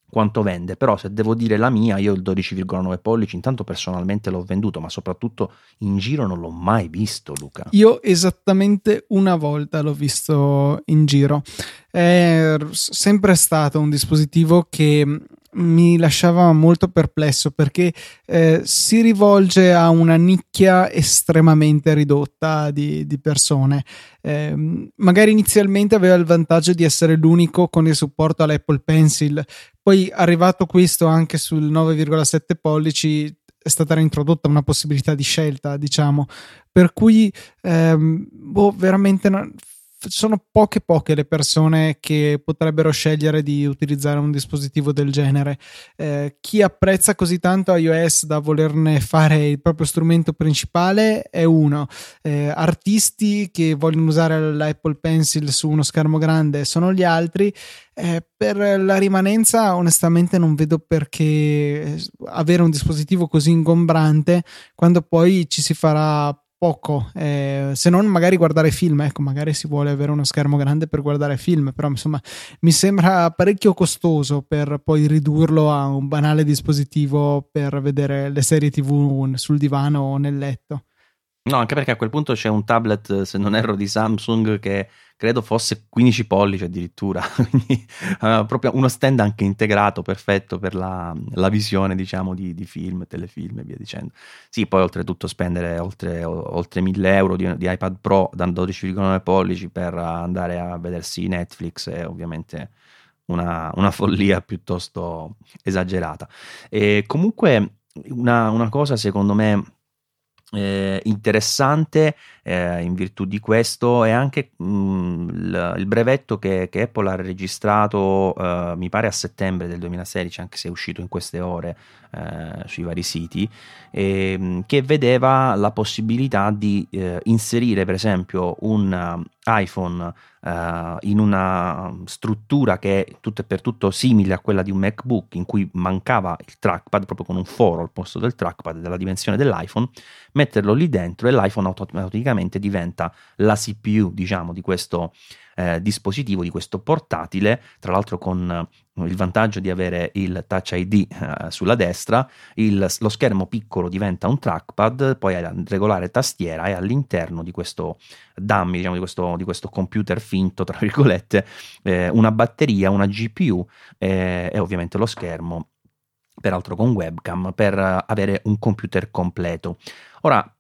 quanto vende, però se devo dire la mia, io il 12,9 pollici intanto personalmente l'ho venduto, ma soprattutto in giro non l'ho mai visto, Luca. Io esattamente una volta l'ho visto in giro. È sempre stato un dispositivo che mi lasciava molto perplesso perché eh, si rivolge a una nicchia estremamente ridotta di, di persone. Eh, magari inizialmente aveva il vantaggio di essere l'unico con il supporto all'Apple Pencil, poi arrivato questo anche sul 9,7 pollici è stata reintrodotta una possibilità di scelta, diciamo, per cui ehm, boh, veramente no, sono poche poche le persone che potrebbero scegliere di utilizzare un dispositivo del genere. Eh, chi apprezza così tanto iOS da volerne fare il proprio strumento principale è uno. Eh, artisti che vogliono usare l'Apple Pencil su uno schermo grande sono gli altri. Eh, per la rimanenza, onestamente, non vedo perché avere un dispositivo così ingombrante quando poi ci si farà poco, eh, se non magari guardare film, ecco, magari si vuole avere uno schermo grande per guardare film, però insomma mi sembra parecchio costoso per poi ridurlo a un banale dispositivo per vedere le serie TV sul divano o nel letto. No, anche perché a quel punto c'è un tablet, se non erro, di Samsung che credo fosse 15 pollici addirittura, quindi proprio uno stand anche integrato, perfetto per la, la visione, diciamo, di, di, film, telefilm e via dicendo. Sì, poi oltretutto spendere oltre, oltre 1000 euro di, di iPad Pro da 12,9 pollici per andare a vedersi Netflix è ovviamente una, una follia piuttosto esagerata. E comunque una, una cosa secondo me eh, interessante eh, in virtù di questo è anche mh, mm, il, il, brevetto che, che, Apple ha registrato eh, mi pare a settembre del 2016 anche se è uscito in queste ore eh, sui vari siti ehm, che vedeva la possibilità di eh, inserire per esempio un iPhone uh, in una struttura che è tutto e per tutto simile a quella di un MacBook in cui mancava il trackpad proprio con un foro al posto del trackpad della dimensione dell'iPhone, metterlo lì dentro e l'iPhone automaticamente diventa la CPU diciamo di questo eh, dispositivo, di questo portatile, tra l'altro con eh, il vantaggio di avere il Touch ID eh, sulla destra, il, lo schermo piccolo diventa un trackpad, poi hai la regolare tastiera e all'interno di questo dummy, diciamo di questo, di questo computer finto, tra virgolette, eh, una batteria, una GPU eh, e ovviamente lo schermo peraltro con webcam, per avere un computer completo. Ora,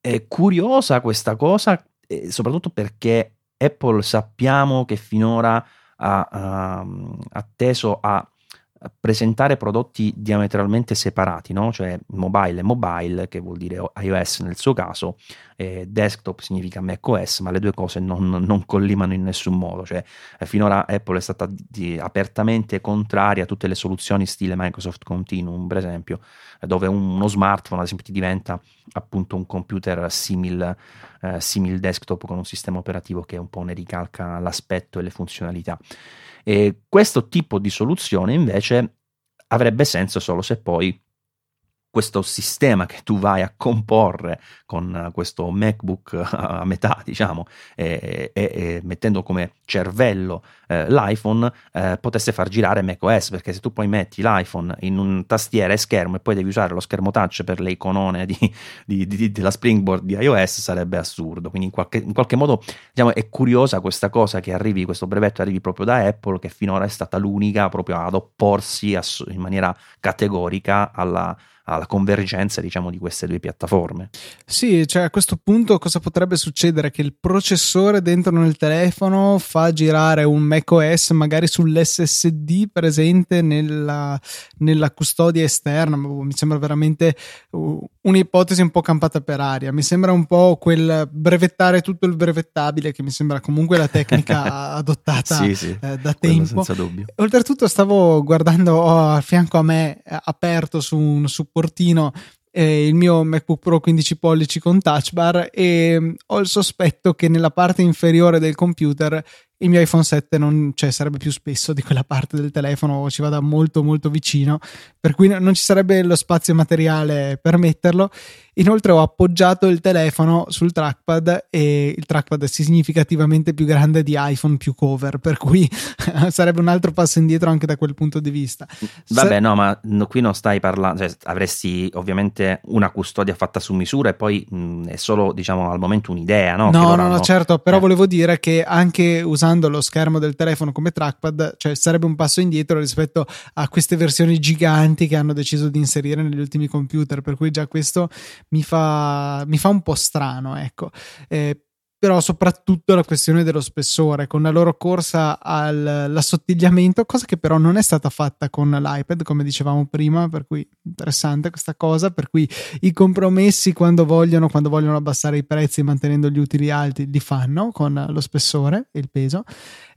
è curiosa questa cosa, eh, soprattutto perché Apple sappiamo che finora ha uh, atteso a presentare prodotti diametralmente separati, no? cioè mobile e mobile, che vuol dire iOS nel suo caso, eh, desktop significa macOS, ma le due cose non, non collimano in nessun modo. Cioè, eh, finora Apple è stata di, apertamente contraria a tutte le soluzioni stile Microsoft Continuum, per esempio, eh, dove uno smartphone ad esempio ti diventa appunto un computer simil, eh, simil desktop con un sistema operativo che un po' ne ricalca l'aspetto e le funzionalità. E questo tipo di soluzione invece avrebbe senso solo se poi questo sistema che tu vai a comporre con questo MacBook a metà, diciamo, e, e, e mettendo come cervello eh, l'iPhone, eh, potesse far girare macOS, perché se tu poi metti l'iPhone in un tastiera e schermo e poi devi usare lo schermo touch per le iconone di, di, di, della Springboard di iOS, sarebbe assurdo. Quindi in qualche, in qualche modo diciamo, è curiosa questa cosa che arrivi, questo brevetto arrivi proprio da Apple, che finora è stata l'unica proprio ad opporsi in maniera categorica alla alla convergenza diciamo di queste due piattaforme. Sì, cioè a questo punto cosa potrebbe succedere? Che il processore dentro nel telefono fa girare un macOS magari sull'SSD presente nella, nella custodia esterna, mi sembra veramente un'ipotesi un po' campata per aria, mi sembra un po' quel brevettare tutto il brevettabile che mi sembra comunque la tecnica adottata sì, sì, eh, da tempo. Senza dubbio. Oltretutto stavo guardando oh, a fianco a me eh, aperto su un supporto supportino eh, il mio MacBook Pro 15 pollici con touch bar e mm, ho il sospetto che nella parte inferiore del computer il mio iPhone 7 non, cioè, sarebbe più spesso di quella parte del telefono o ci vada molto molto vicino, per cui non ci sarebbe lo spazio materiale per metterlo. Inoltre ho appoggiato il telefono sul trackpad e il trackpad è significativamente più grande di iPhone più cover, per cui sarebbe un altro passo indietro anche da quel punto di vista. Vabbè, Se... no, ma qui non stai parlando, cioè, avresti ovviamente una custodia fatta su misura e poi mh, è solo, diciamo, al momento un'idea, no? No, no, no, certo, però eh. volevo dire che anche usando lo schermo del telefono come trackpad, cioè sarebbe un passo indietro rispetto a queste versioni giganti che hanno deciso di inserire negli ultimi computer, per cui già questo mi fa, mi fa un po' strano, ecco. Eh, però soprattutto la questione dello spessore, con la loro corsa all'assottigliamento, cosa che però non è stata fatta con l'iPad, come dicevamo prima, per cui interessante questa cosa, per cui i compromessi quando vogliono, quando vogliono abbassare i prezzi mantenendo gli utili alti, li fanno con lo spessore e il peso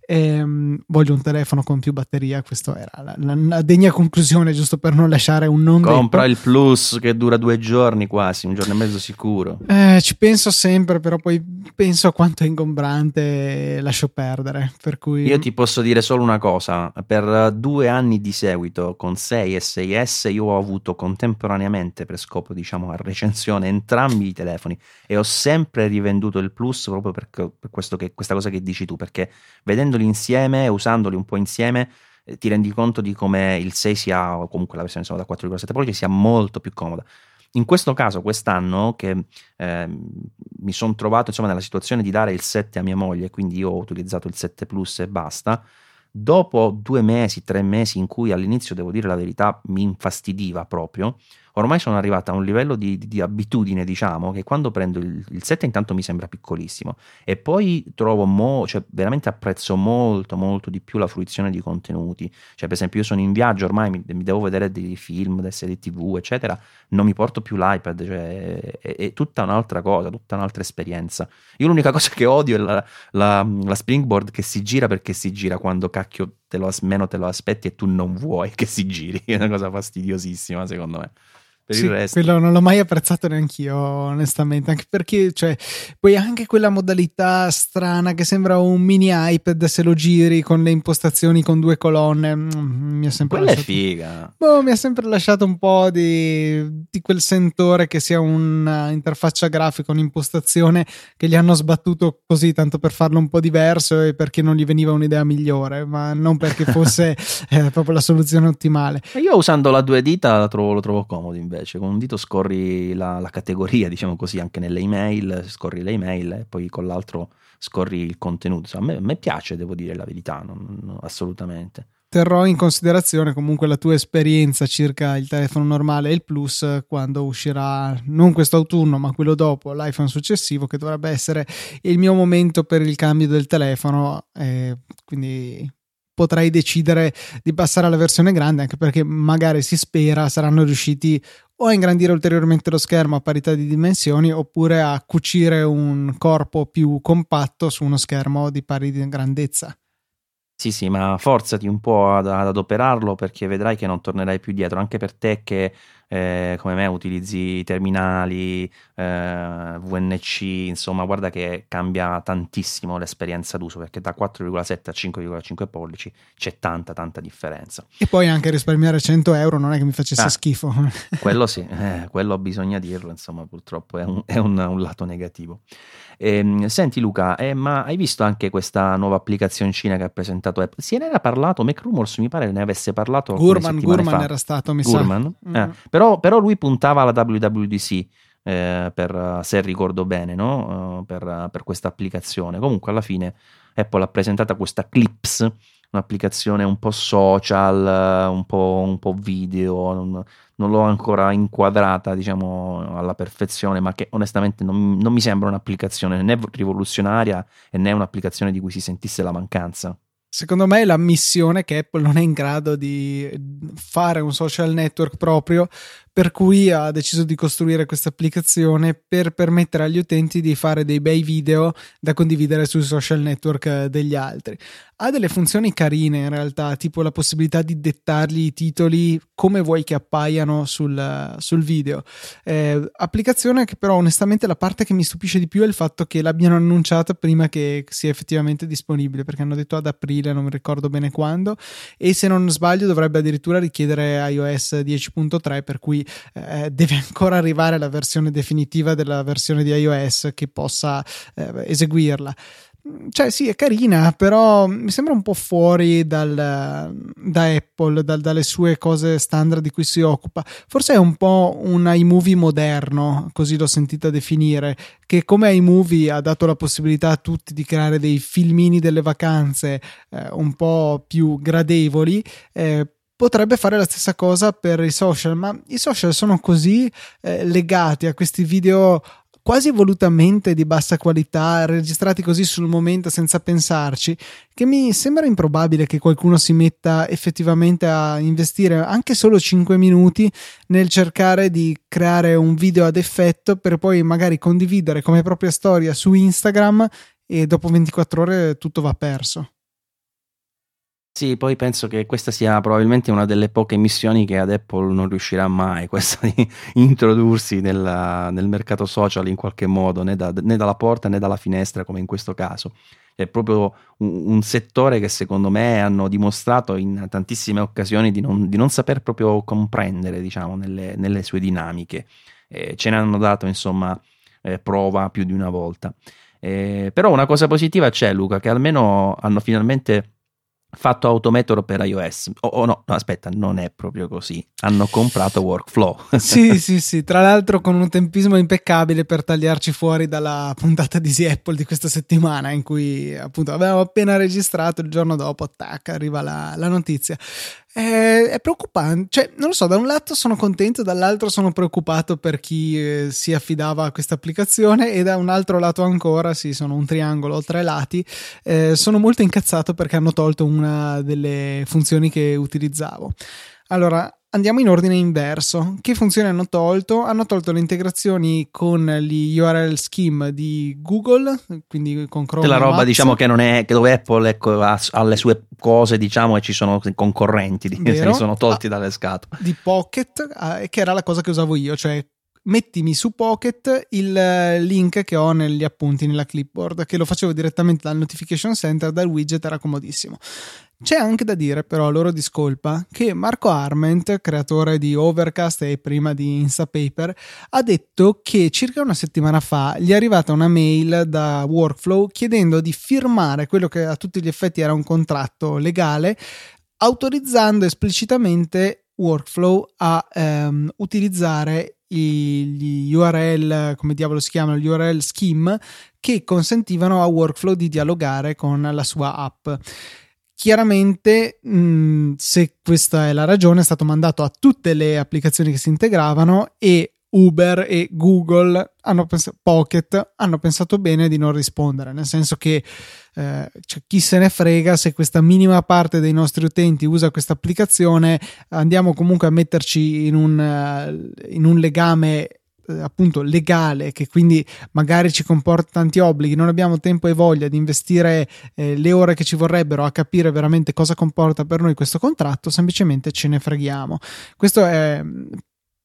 Ehm, voglio un telefono con più batteria. Questa era la, la, la, degna conclusione, giusto per non lasciare un non Compra detto. il Plus che dura due giorni quasi, un giorno e mezzo sicuro. Eh, ci penso sempre, però poi penso a quanto è ingombrante, lascio perdere. Per cui... Io ti posso dire solo una cosa: per due anni di seguito con 6 e 6S, io ho avuto contemporaneamente, per scopo diciamo a recensione, entrambi i telefoni e ho sempre rivenduto il Plus proprio per, per che, questa cosa che dici tu, perché vedendo mettendoli insieme, usandoli un po' insieme, eh, ti rendi conto di come il 6 sia, o comunque la versione da 4,7 pollici, sia molto più comoda. In questo caso, quest'anno, che eh, mi sono trovato insomma, nella situazione di dare il 7 a mia moglie, quindi io ho utilizzato il 7 Plus e basta, dopo due mesi, tre mesi in cui all'inizio, devo dire la verità, mi infastidiva proprio, ormai sono arrivata a un livello di, di, di abitudine, diciamo, che quando prendo il, il 7 intanto mi sembra piccolissimo e poi trovo, mo, cioè veramente apprezzo molto, molto di più la fruizione di contenuti. Cioè, per esempio, io sono in viaggio, ormai mi, mi devo vedere dei film, delle serie tv, eccetera, non mi porto più l'iPad, cioè è, è, tutta un'altra cosa, tutta un'altra esperienza. Io l'unica cosa che odio è la, la, la Springboard che si gira perché si gira quando cacchio te lo, meno te lo aspetti e tu non vuoi che si giri, è una cosa fastidiosissima secondo me per sì, il resto. Quello non l'ho mai apprezzato neanch'io, onestamente. Anche perché, cioè, poi anche quella modalità strana che sembra un mini iPad se lo giri con le impostazioni con due colonne. Mm, mi ha sempre Quella lasciato, è figa. Boh, mi ha sempre lasciato un po' di, di quel sentore che sia un'interfaccia grafica, un'impostazione che gli hanno sbattuto così tanto per farlo un po' diverso e perché non gli veniva un'idea migliore, ma non perché fosse eh, proprio la soluzione ottimale. Io usando la due dita lo trovo, lo trovo comodo invece invece, con un dito scorri la, la, categoria, diciamo così, anche nelle email, scorri le email e poi con l'altro scorri il contenuto. a, me, a me piace, devo dire la verità, non, non, assolutamente. Terrò in considerazione comunque la tua esperienza circa il telefono normale e il Plus quando uscirà non questo autunno ma quello dopo, l'iPhone successivo che dovrebbe essere il mio momento per il cambio del telefono. Eh, quindi potrei decidere di passare alla versione grande anche perché magari si spera saranno riusciti o a ingrandire ulteriormente lo schermo a parità di dimensioni oppure a cucire un corpo più compatto su uno schermo di pari grandezza. Sì, sì, ma forzati un po' ad, ad, adoperarlo perché vedrai che non tornerai più dietro, anche per te che eh, come me utilizzi terminali, eh, VNC, insomma, guarda che cambia tantissimo l'esperienza d'uso perché da 4,7 a 5,5 pollici c'è tanta, tanta differenza. E poi anche risparmiare 100 euro non è che mi facesse ah, schifo. quello sì, eh, quello bisogna dirlo, insomma, purtroppo è un, è un, un lato negativo. Eh, senti Luca, eh, ma hai visto anche questa nuova applicazioncina che ha presentato Apple? Se ne era parlato, MacRumors mi pare ne avesse parlato Gurman, Gurman era stato, mi Gurman? sa. Mm. Eh, però, però, lui puntava alla WWDC. Eh, per, se ricordo bene, no? uh, per, per questa applicazione. Comunque, alla fine Apple ha presentato questa Clips, un'applicazione un po' social, un po', un po video, non, non, l'ho ancora inquadrata diciamo alla perfezione, ma che onestamente non, non mi sembra un'applicazione né rivoluzionaria né un'applicazione di cui si sentisse la mancanza. Secondo me è l'ammissione che Apple non è in grado di fare un social network proprio per cui ha deciso di costruire questa applicazione per permettere agli utenti di fare dei bei video da condividere sui social network degli altri ha delle funzioni carine in realtà, tipo la possibilità di dettargli i titoli come vuoi che appaiano sul, sul video. Eh, applicazione che però onestamente la parte che mi stupisce di più è il fatto che l'abbiano annunciata prima che sia effettivamente disponibile, perché hanno detto ad aprile, non mi ricordo bene quando, e se non sbaglio dovrebbe addirittura richiedere iOS 10.3, per cui eh, deve ancora arrivare la versione definitiva della versione di iOS che possa eh, eseguirla. Cioè sì è carina però mi sembra un po' fuori dal, da Apple dal, dalle sue cose standard di cui si occupa. Forse è un po' un iMovie moderno così l'ho sentita definire che come iMovie ha dato la possibilità a tutti di creare dei filmini delle vacanze eh, un po' più gradevoli eh, potrebbe fare la stessa cosa per i social, ma i social sono così eh, legati a questi video quasi volutamente di bassa qualità, registrati così sul momento senza pensarci, che mi sembra improbabile che qualcuno si metta effettivamente a investire anche solo 5 minuti nel cercare di creare un video ad effetto per poi magari condividere come propria storia su Instagram e dopo 24 ore tutto va perso. Sì, poi penso che questa sia probabilmente una delle poche missioni che ad Apple non riuscirà mai, questa di introdursi nella, nel mercato social in qualche modo, né, da, né, dalla porta né dalla finestra come in questo caso. È proprio un, un settore che secondo me hanno dimostrato in tantissime occasioni di non, di non saper proprio comprendere, diciamo, nelle, nelle sue dinamiche. Eh, ce ne hanno dato, insomma, eh, prova più di una volta. Eh, però una cosa positiva c'è, Luca, che almeno hanno finalmente fatto autometro per iOS. O oh, oh no, no, aspetta, non è proprio così. Hanno comprato Workflow. sì, sì, sì. Tra l'altro con un tempismo impeccabile per tagliarci fuori dalla puntata di Easy Apple di questa settimana in cui appunto avevamo appena registrato il giorno dopo, tac, arriva la, la notizia è, è, preoccupante. Cioè, non lo so, da un lato sono contento, dall'altro sono preoccupato per chi eh, si affidava a questa applicazione e da un altro lato ancora, sì, sono un triangolo, ho tre lati, eh, sono molto incazzato perché hanno tolto una delle funzioni che utilizzavo. Allora, Andiamo in ordine inverso. Che funzioni hanno tolto? Hanno tolto le integrazioni con gli URL scheme di Google, quindi con Chrome. Della roba, Maps. diciamo che non è che dove Apple ecco, ha, ha, le sue cose, diciamo, e ci sono concorrenti, se ne sono tolti ah, dalle scatole. Di Pocket, eh, che era la cosa che usavo io, cioè mettimi su Pocket il link che ho negli appunti nella clipboard, che lo facevo direttamente dal notification center, dal widget, era comodissimo. C'è anche da dire, però, a loro discolpa, che Marco Arment, creatore di Overcast e prima di Instapaper, ha detto che circa una settimana fa gli è arrivata una mail da Workflow chiedendo di firmare quello che a tutti gli effetti era un contratto legale, autorizzando esplicitamente Workflow a ehm, utilizzare gli URL, come diavolo si chiamano, gli URL scheme che consentivano a Workflow di dialogare con la sua app. Chiaramente, mh, mm, se questa è la ragione, è stato mandato a tutte le applicazioni che si integravano e Uber e Google hanno pensato, Pocket hanno pensato bene di non rispondere, nel senso che eh, cioè, chi se ne frega se questa minima parte dei nostri utenti usa questa applicazione, andiamo comunque a metterci in un, uh, in un legame eh, appunto legale che quindi magari ci comporta tanti obblighi non abbiamo tempo e voglia di investire eh, le ore che ci vorrebbero a capire veramente cosa comporta per noi questo contratto semplicemente ce ne freghiamo. Questo è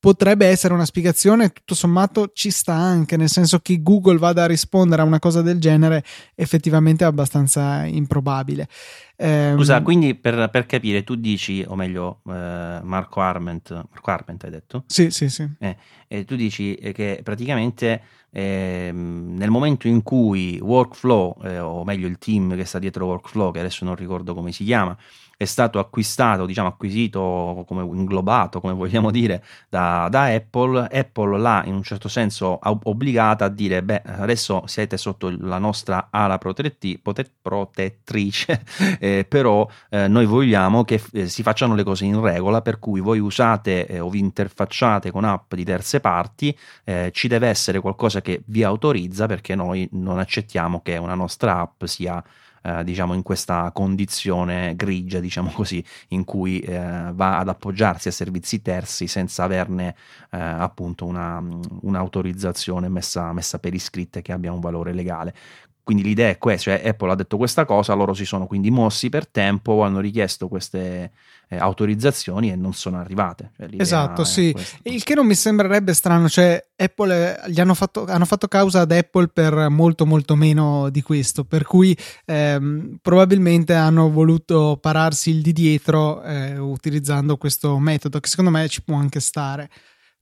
potrebbe essere una spiegazione, tutto sommato ci sta anche, nel senso che Google vada a rispondere a una cosa del genere effettivamente è abbastanza improbabile. Eh, Scusa, quindi per, per, capire, tu dici, o meglio, eh, Marco Arment, Marco Arment hai detto? Sì, sì, sì. Eh, tu dici che praticamente ehm, nel momento in cui Workflow, eh, o meglio il team che sta dietro Workflow, che adesso non ricordo come si chiama, è stato acquistato, diciamo acquisito, come inglobato, come vogliamo dire, da, da Apple, Apple l'ha in un certo senso obbligata a dire, beh, adesso siete sotto la nostra ala protettrice, eh, però eh, noi vogliamo che eh, si facciano le cose in regola, per cui voi usate eh, o vi interfacciate con app di terze parti, eh, ci deve essere qualcosa che vi autorizza perché noi non accettiamo che una nostra app sia eh, diciamo in questa condizione grigia, diciamo così, in cui eh, va ad appoggiarsi a servizi terzi senza averne eh, appunto una, un'autorizzazione messa, messa per iscritte che abbia un valore legale. Quindi l'idea è questa, cioè Apple ha detto questa cosa, loro si sono quindi mossi per tempo, hanno richiesto queste eh, autorizzazioni e non sono arrivate. Cioè, esatto, sì. Il che non mi sembrerebbe strano, cioè Apple gli hanno fatto, hanno fatto, causa ad Apple per molto molto meno di questo, per cui ehm, probabilmente hanno voluto pararsi il di dietro eh, utilizzando questo metodo, che secondo me ci può anche stare.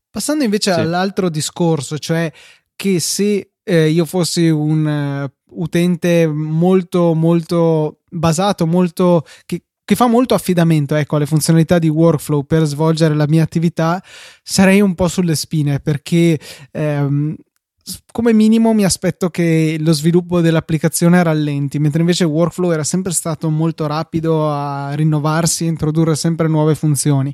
Passando invece sì. all'altro discorso, cioè che se eh, io fossi un uh, utente molto molto basato, molto che, che fa molto affidamento ecco, alle funzionalità di workflow per svolgere la mia attività, sarei un po' sulle spine perché ehm, come minimo mi aspetto che lo sviluppo dell'applicazione rallenti, mentre invece workflow era sempre stato molto rapido a rinnovarsi e introdurre sempre nuove funzioni.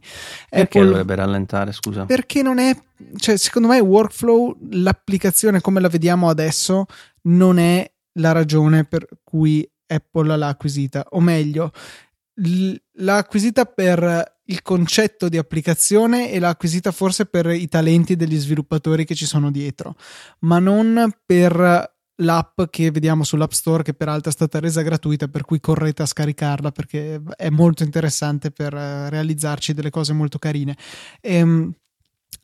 Perché Apple, dovrebbe rallentare, scusa? Perché non è, cioè secondo me workflow, l'applicazione come la vediamo adesso, non è la ragione per cui Apple l'ha acquisita, o meglio, l'ha acquisita per il concetto di applicazione e l'ha acquisita forse per i talenti degli sviluppatori che ci sono dietro, ma non per l'app che vediamo sull'App Store che peraltro è stata resa gratuita per cui correte a scaricarla perché è molto interessante per eh, realizzarci delle cose molto carine. Ehm,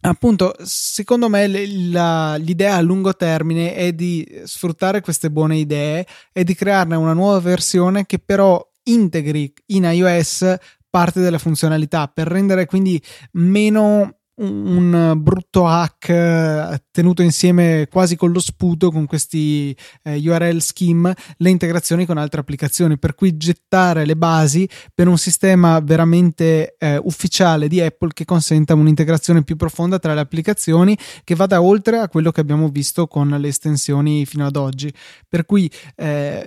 appunto, secondo me la, l'idea a lungo termine è di sfruttare queste buone idee e di crearne una nuova versione che però integri in iOS parte delle funzionalità per rendere quindi meno un brutto hack eh, tenuto insieme quasi con lo sputo con questi eh, URL scheme le integrazioni con altre applicazioni. Per cui gettare le basi per un sistema veramente eh, ufficiale di Apple che consenta un'integrazione più profonda tra le applicazioni che vada oltre a quello che abbiamo visto con le estensioni fino ad oggi. Per cui eh,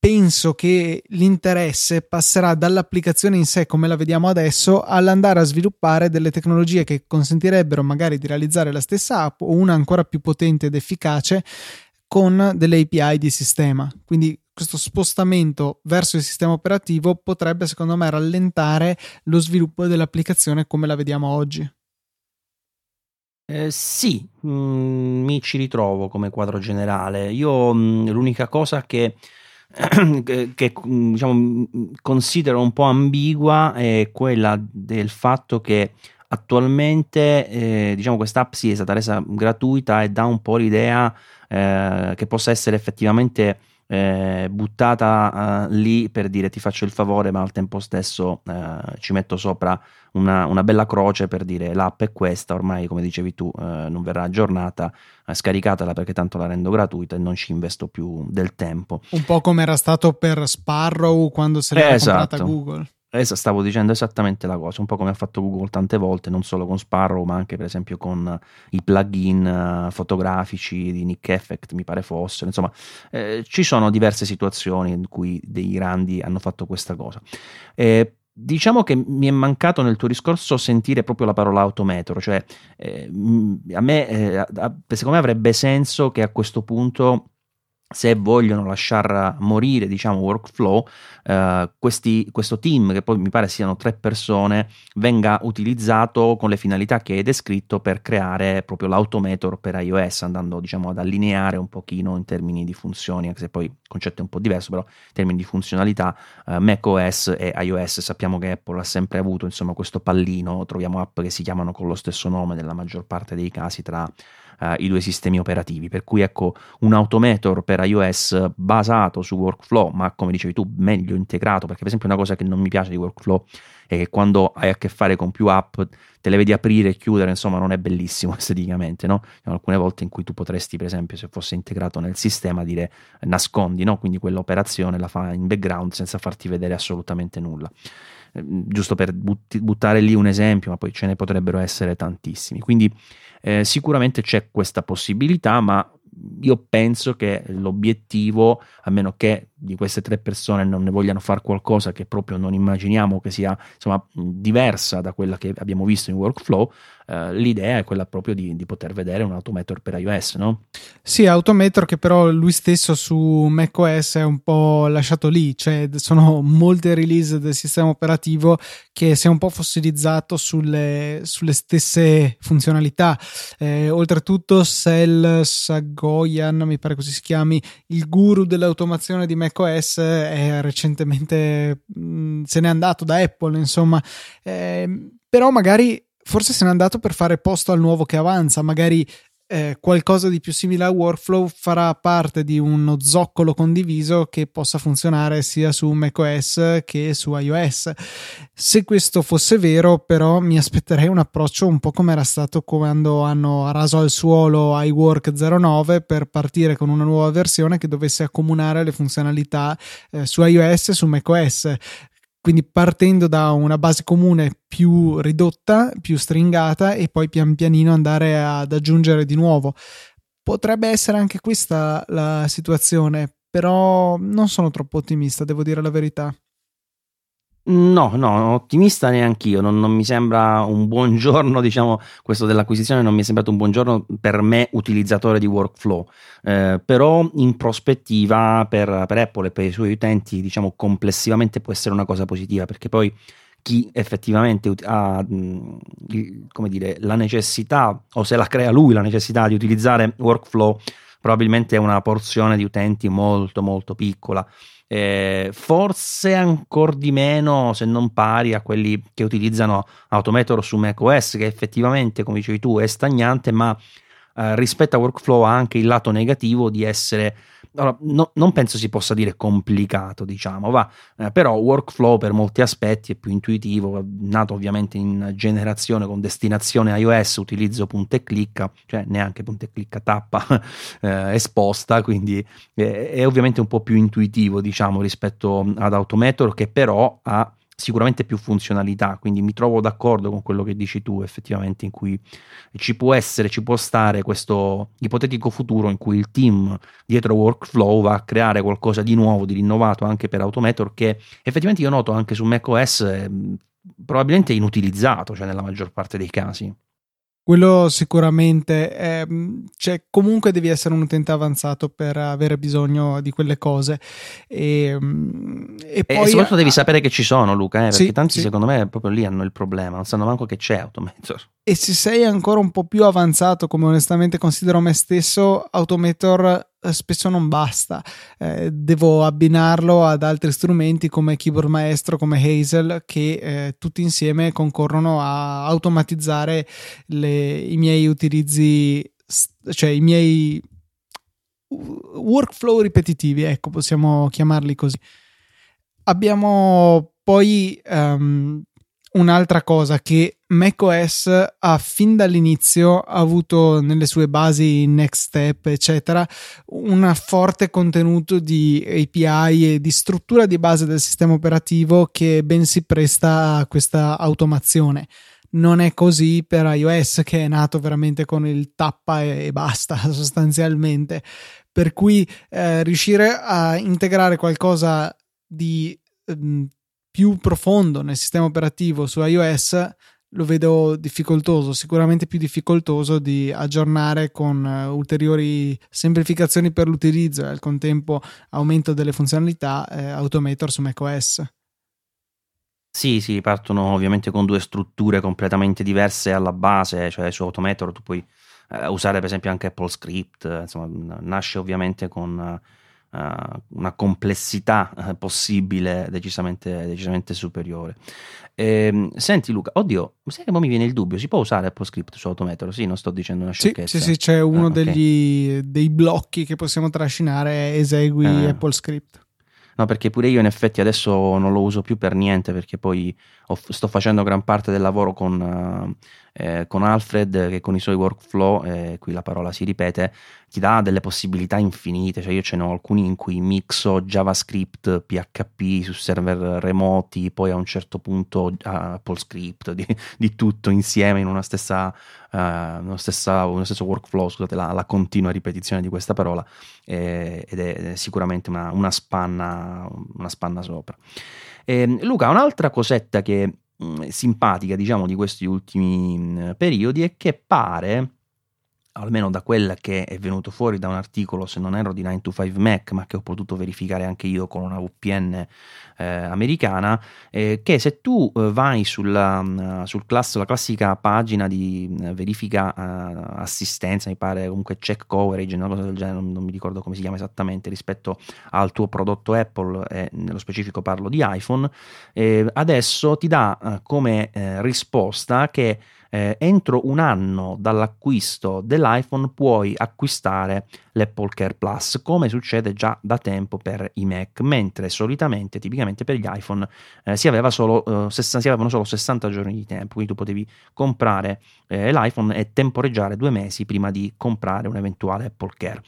penso che l'interesse passerà dall'applicazione in sé come la vediamo adesso all'andare a sviluppare delle tecnologie che consentirebbero magari di realizzare la stessa app o una ancora più potente ed efficace con delle API di sistema. Quindi questo spostamento verso il sistema operativo potrebbe secondo me rallentare lo sviluppo dell'applicazione come la vediamo oggi. Eh, sì, mh, mm, mi ci ritrovo come quadro generale. Io mh, mm, l'unica cosa che che, diciamo, considero un po' ambigua è quella del fatto che attualmente eh, diciamo quest'app sì, è stata resa gratuita e dà un po' l'idea eh, che possa essere effettivamente eh, buttata uh, lì per dire ti faccio il favore, ma al tempo stesso uh, ci metto sopra una, una, bella croce per dire l'app è questa, ormai come dicevi tu uh, non verrà aggiornata, scaricatela perché tanto la rendo gratuita e non ci investo più del tempo. Un po' come era stato per Sparrow quando se l'era esatto. comprata Google. Esa, stavo dicendo esattamente la cosa, un po' come ha fatto Google tante volte, non solo con Sparrow, ma anche per esempio con i plugin uh, fotografici di Nick Effect, mi pare fossero. Insomma, eh, ci sono diverse situazioni in cui dei grandi hanno fatto questa cosa. Eh, diciamo che mi è mancato nel tuo discorso sentire proprio la parola autometro, cioè eh, a me, eh, secondo me avrebbe senso che a questo punto se vogliono lasciar morire, diciamo, workflow, eh, questi, questo team, che poi mi pare siano tre persone, venga utilizzato con le finalità che hai descritto per creare proprio l'automator per iOS, andando, diciamo, ad allineare un pochino in termini di funzioni, anche se poi il concetto è un po' diverso, però in termini di funzionalità, eh, macOS e iOS, sappiamo che Apple ha sempre avuto, insomma, questo pallino, troviamo app che si chiamano con lo stesso nome nella maggior parte dei casi tra uh, i due sistemi operativi. Per cui ecco un automator per iOS basato su workflow, ma come dicevi tu, meglio integrato, perché per esempio una cosa che non mi piace di workflow è che quando hai a che fare con più app te le vedi aprire e chiudere, insomma non è bellissimo esteticamente, no? Alcune volte in cui tu potresti, per esempio, se fosse integrato nel sistema, dire nascondi, no? Quindi quell'operazione la fa in background senza farti vedere assolutamente nulla. Ehm, giusto per buttare lì un esempio, ma poi ce ne potrebbero essere tantissimi. Quindi eh, sicuramente c'è questa possibilità, ma io penso che l'obiettivo, a meno che di queste tre persone non ne vogliano fare qualcosa che proprio non immaginiamo che sia insomma, diversa da quella che abbiamo visto in workflow, eh, l'idea è quella proprio di, di, poter vedere un Automator per iOS, no? Sì, Automator che però lui stesso su macOS è un po' lasciato lì, cioè sono molte release del sistema operativo che si è un po' fossilizzato sulle, sulle stesse funzionalità. Eh, oltretutto Sel Sagoyan, mi pare così si chiami, il guru dell'automazione di macOS è recentemente mh, mm, se n'è andato da Apple, insomma, eh, però magari forse se n'è andato per fare posto al nuovo che avanza, magari eh, qualcosa di più simile a workflow farà parte di uno zoccolo condiviso che possa funzionare sia su macOS che su iOS. Se questo fosse vero, però, mi aspetterei un approccio un po' come era stato quando hanno raso al suolo iWork 09 per partire con una nuova versione che dovesse accomunare le funzionalità eh, su iOS e su macOS quindi partendo da una base comune più ridotta, più stringata e poi pian pianino andare ad aggiungere di nuovo. Potrebbe essere anche questa la situazione, però non sono troppo ottimista, devo dire la verità. No, no, ottimista neanch'io, non, non mi sembra un buon giorno, diciamo, questo dell'acquisizione non mi è sembrato un buon giorno per me utilizzatore di workflow, eh, però in prospettiva per, per, Apple e per i suoi utenti, diciamo, complessivamente può essere una cosa positiva, perché poi chi effettivamente ha dire, la necessità, o se la crea lui la necessità di utilizzare workflow, probabilmente è una porzione di utenti molto molto piccola eh, forse ancora di meno se non pari a quelli che utilizzano Automator su macOS che effettivamente come dicevi tu è stagnante ma eh, rispetto a workflow ha anche il lato negativo di essere allora, no, non penso si possa dire complicato, diciamo, va, eh, però workflow per molti aspetti è più intuitivo, nato ovviamente in generazione con destinazione iOS, utilizzo punta e clicca, cioè neanche punta e clicca, tappa eh, esposta, quindi eh, è ovviamente un po' più intuitivo, diciamo, rispetto ad Automator che però ha sicuramente più funzionalità, quindi mi trovo d'accordo con quello che dici tu effettivamente in cui ci può essere, ci può stare questo ipotetico futuro in cui il team dietro workflow va a creare qualcosa di nuovo, di rinnovato anche per Automator che effettivamente io noto anche su macOS eh, probabilmente inutilizzato, cioè nella maggior parte dei casi quello sicuramente è, cioè, comunque devi essere un utente avanzato per avere bisogno di quelle cose e, e, poi, e soprattutto devi sapere che ci sono Luca eh, perché sì, tanti sì. secondo me proprio lì hanno il problema non sanno manco che c'è Automator e se sei ancora un po' più avanzato come onestamente considero me stesso Automator eh, spesso non basta, eh, devo abbinarlo ad altri strumenti come Keyboard Maestro, come Hazel, che eh, tutti insieme concorrono a automatizzare le, i miei utilizzi, cioè i miei workflow ripetitivi, ecco, possiamo chiamarli così. Abbiamo poi um, un'altra cosa che macOS ha fin dall'inizio avuto nelle sue basi next step eccetera un forte contenuto di API e di struttura di base del sistema operativo che ben si presta a questa automazione. Non è così per iOS che è nato veramente con il tappa e, basta sostanzialmente. Per cui eh, riuscire a integrare qualcosa di ehm, più profondo nel sistema operativo su iOS lo vedo difficoltoso, sicuramente più difficoltoso di aggiornare con uh, ulteriori semplificazioni per l'utilizzo e al contempo aumento delle funzionalità eh, Automator su macOS. Sì, sì, partono ovviamente con due strutture completamente diverse alla base, cioè su Automator tu puoi eh, usare per esempio anche Apple Script, insomma, nasce ovviamente con uh, una complessità uh, possibile decisamente, decisamente superiore. Ehm, senti Luca, oddio, sai che mi viene il dubbio, si può usare AppleScript su Autometro? Sì, non sto dicendo una sciocchezza. Sì, sì, sì c'è uno ah, degli, okay. dei blocchi che possiamo trascinare, esegui ah. AppleScript. No, perché pure io in effetti adesso non lo uso più per niente perché poi ho, sto facendo gran parte del lavoro con, uh, eh, con Alfred che con i suoi workflow, eh, qui la parola si ripete, ti dà delle possibilità infinite, cioè io ce ne ho alcuni in cui mixo JavaScript, PHP su server remoti, poi a un certo punto uh, Apple Script, di, di, tutto insieme in una stessa, uh, uno, stessa, uno stesso workflow, scusate la, la, continua ripetizione di questa parola, eh, ed è sicuramente una, una, spanna, una spanna sopra. Eh, Luca, un'altra cosetta che mh, simpatica, diciamo, di questi ultimi mh, periodi è che pare almeno da quella che è venuto fuori da un articolo, se non ero di 9 to 5 Mac, ma che ho potuto verificare anche io con una VPN eh, americana, eh, che se tu eh, vai sulla, mm, sul class, la classica pagina di mm, verifica eh, assistenza, mi pare comunque check coverage, una cosa del genere, non, non, mi ricordo come si chiama esattamente rispetto al tuo prodotto Apple, e nello specifico parlo di iPhone, eh, adesso ti dà eh, come risposta che eh, entro un anno dall'acquisto dell'iPhone puoi acquistare l'Apple Care Plus, come succede già da tempo per i Mac, mentre solitamente, tipicamente per gli iPhone, eh, si, aveva solo, eh, si, avevano solo 60 giorni di tempo, quindi tu potevi comprare eh, l'iPhone e temporeggiare due mesi prima di comprare un eventuale Apple Care.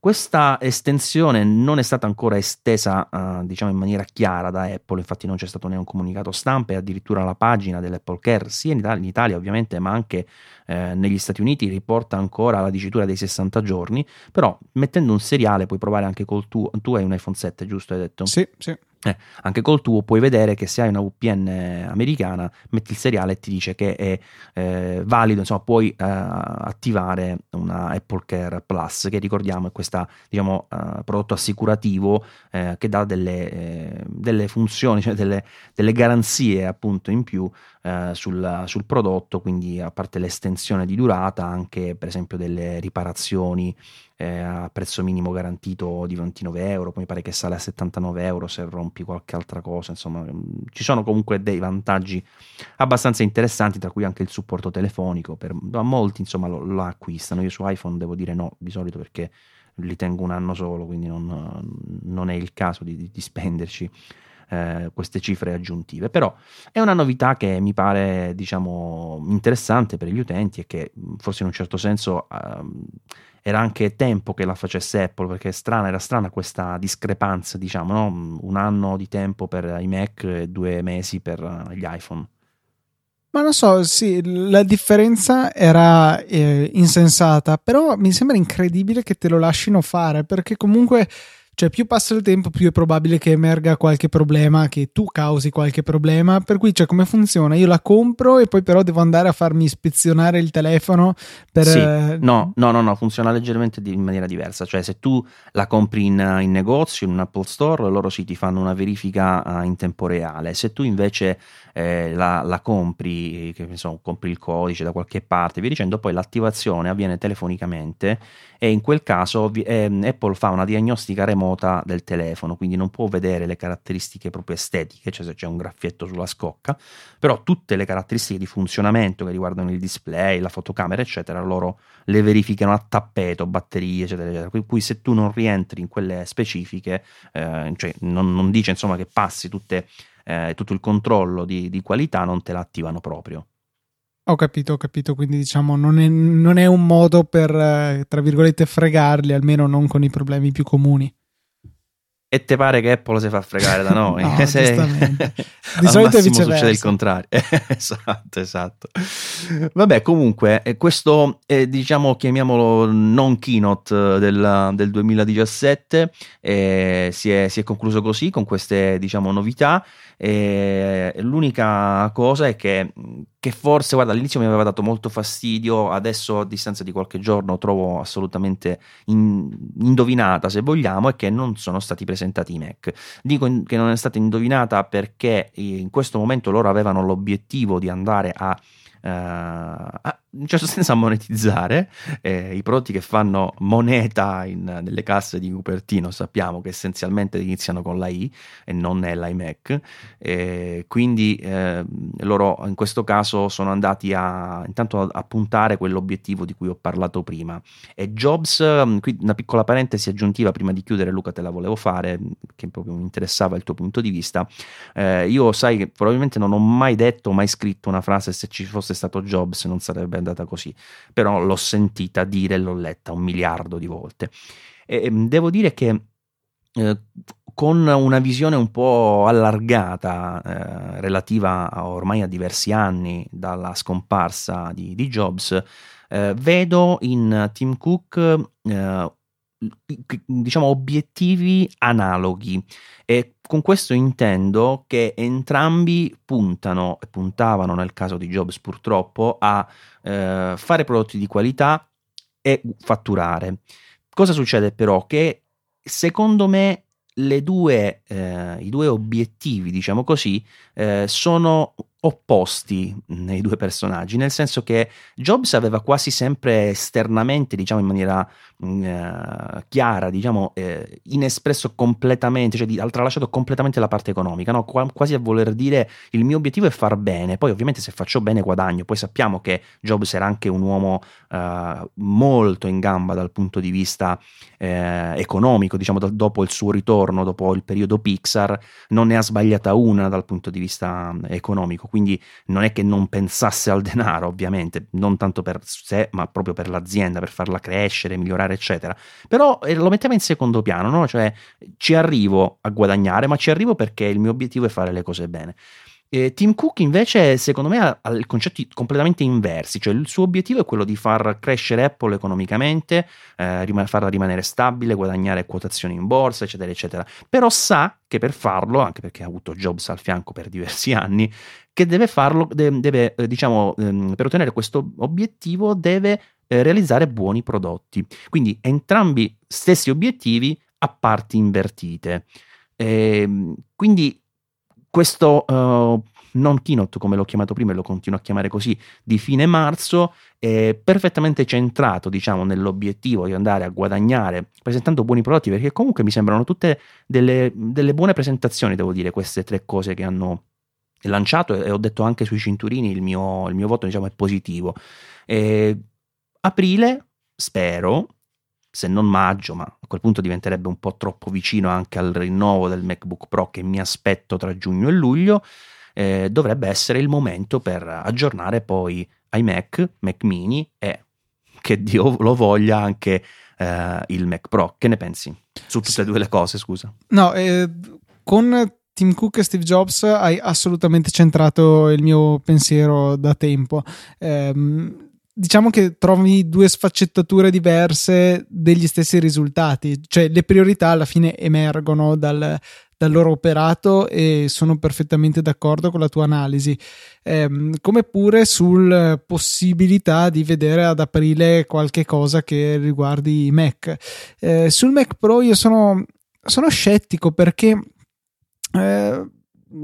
Questa estensione non è stata ancora estesa, uh, diciamo in maniera chiara da Apple, infatti non c'è stato neanche un comunicato stampa e addirittura la pagina dell'Apple Care, sia in Italia, in Italia ovviamente, ma anche eh, negli Stati Uniti riporta ancora la dicitura dei 60 giorni, però mettendo un seriale puoi provare anche col tuo, tu hai un iPhone 7, giusto hai detto? Sì, sì. Eh, anche col tuo puoi vedere che se hai una VPN americana metti il seriale e ti dice che è eh, valido, insomma puoi eh, attivare una Apple Care Plus che ricordiamo è questo diciamo, uh, prodotto assicurativo eh, che dà delle, eh, delle funzioni, cioè delle, delle, garanzie appunto in più eh, sul, sul, prodotto, quindi a parte l'estensione di durata anche per esempio delle riparazioni eh, a prezzo minimo garantito di 29 euro, poi mi pare che sale a 79 euro se rompi qualche altra cosa, insomma mm, ci sono comunque dei vantaggi abbastanza interessanti, tra cui anche il supporto telefonico, per, a molti insomma lo, lo acquistano, io su iPhone devo dire no di solito perché li tengo un anno solo, quindi non, non è il caso di, di spenderci eh, queste cifre aggiuntive. Però è una novità che mi pare diciamo interessante per gli utenti e che forse in un certo senso eh, era anche tempo che la facesse Apple perché strana, era strana questa discrepanza, diciamo, no? un anno di tempo per i Mac e due mesi per gli iPhone. Ma non so, sì, la differenza era eh, insensata, però mi sembra incredibile che te lo lasciano fare perché comunque cioè, più passa il tempo, più è probabile che emerga qualche problema, che tu causi qualche problema. Per cui, cioè, come funziona? Io la compro e poi però devo andare a farmi ispezionare il telefono per... Sì. Eh, no, no, no, no, funziona leggermente in maniera diversa. Cioè, se tu la compri in, in, negozio, in un Apple Store, loro sì ti fanno una verifica uh, in tempo reale. Se tu invece eh, la, la, compri, che, insomma, compri il codice da qualche parte, via dicendo, poi l'attivazione avviene telefonicamente e in quel caso eh, Apple fa una diagnostica remota del telefono, quindi non può vedere le caratteristiche proprio estetiche, cioè se c'è un graffietto sulla scocca, però tutte le caratteristiche di funzionamento che riguardano il display, la fotocamera, eccetera, loro le verificano a tappeto, batterie, eccetera, eccetera. Per cui se tu non rientri in quelle specifiche, eh, cioè non, non dice insomma che passi tutte eh, tutto il controllo di, di qualità non te l'attivano proprio. Ho capito, ho capito, quindi diciamo non è, non è un modo per, eh, tra virgolette, fregarli, almeno non con i problemi più comuni. E te pare che Apple si fa fregare da noi? no, Se... Di solito è viceversa. succede il contrario. esatto, esatto. Vabbè, comunque, eh, questo, eh, diciamo, chiamiamolo non keynote del, del 2017, eh, si, è, si, è, concluso così, con queste, diciamo, novità. E l'unica cosa è che, che, forse, guarda, all'inizio mi aveva dato molto fastidio, adesso a distanza di qualche giorno trovo assolutamente in, indovinata, se vogliamo, è che non sono stati presentati i Mac. Dico in, che non è stata indovinata perché in questo momento loro avevano l'obiettivo di andare a Uh, a, in certo senso a monetizzare eh, i prodotti che fanno moneta in, nelle casse di Cupertino sappiamo che essenzialmente iniziano con la I e non è l'iMac eh, quindi eh, loro in questo caso sono andati a intanto a, a, puntare quell'obiettivo di cui ho parlato prima. E Jobs mm, qui una piccola parentesi aggiuntiva prima di chiudere Luca te la volevo fare che proprio mi interessava il tuo punto di vista. Eh, io sai che probabilmente non ho mai detto mai scritto una frase se ci fosse stato Jobs non sarebbe andata così, però l'ho sentita dire l'ho letta un miliardo di volte. E devo dire che eh, con una visione un po' allargata eh, relativa a, ormai a diversi anni dalla scomparsa di, di Jobs, eh, vedo in Tim Cook eh, diciamo obiettivi analoghi e con questo intendo che entrambi puntano e puntavano nel caso di Jobs purtroppo a eh, fare prodotti di qualità e fatturare. Cosa succede però? Che secondo me due, eh, i due obiettivi, diciamo così, eh, sono opposti nei due personaggi, nel senso che Jobs aveva quasi sempre esternamente, diciamo in maniera mh, mm, eh, chiara, diciamo eh, inespresso completamente, cioè di, tralasciato completamente la parte economica, no? Qu- quasi a voler dire il mio obiettivo è far bene, poi ovviamente se faccio bene guadagno, poi sappiamo che Jobs era anche un uomo eh, molto in gamba dal punto di vista eh, economico, diciamo do- dopo il suo ritorno, dopo il periodo Pixar, non ne ha sbagliata una dal punto di vista economico quindi non è che non pensasse al denaro, ovviamente, non tanto per sé, ma proprio per l'azienda, per farla crescere, migliorare, eccetera. Però eh, lo metteva in secondo piano, no? Cioè ci arrivo a guadagnare, ma ci arrivo perché il mio obiettivo è fare le cose bene. Eh, Tim Cook invece secondo me ha, ha concetti completamente inversi, cioè il suo obiettivo è quello di far crescere Apple economicamente, eh, rim- farla rimanere stabile, guadagnare quotazioni in borsa, eccetera, eccetera. Però sa che per farlo, anche perché ha avuto Jobs al fianco per diversi anni, che deve farlo, deve, eh, diciamo, ehm, per ottenere questo obiettivo deve eh, realizzare buoni prodotti. Quindi entrambi stessi obiettivi a parti invertite. Ehm, quindi questo uh, non keynote, come l'ho chiamato prima e lo continuo a chiamare così, di fine marzo, è perfettamente centrato, diciamo, nell'obiettivo di andare a guadagnare presentando buoni prodotti, perché comunque mi sembrano tutte delle, delle buone presentazioni, devo dire, queste tre cose che hanno lanciato e ho detto anche sui cinturini il mio, il mio voto diciamo è positivo. E aprile, spero, se non maggio, ma a quel punto diventerebbe un po' troppo vicino anche al rinnovo del MacBook Pro che mi aspetto tra giugno e luglio, eh, dovrebbe essere il momento per aggiornare poi iMac, Mac mini e che Dio lo voglia anche eh, il Mac Pro. Che ne pensi? Su tutte e due le cose, scusa. No, eh, con Tim Cook e Steve Jobs hai assolutamente centrato il mio pensiero da tempo. Eh, diciamo che trovi due sfaccettature diverse degli stessi risultati, cioè le priorità alla fine emergono dal, dal loro operato e sono perfettamente d'accordo con la tua analisi, eh, come pure sulla possibilità di vedere ad aprile qualche cosa che riguardi i Mac. Eh, sul Mac Pro io sono, sono scettico perché eh,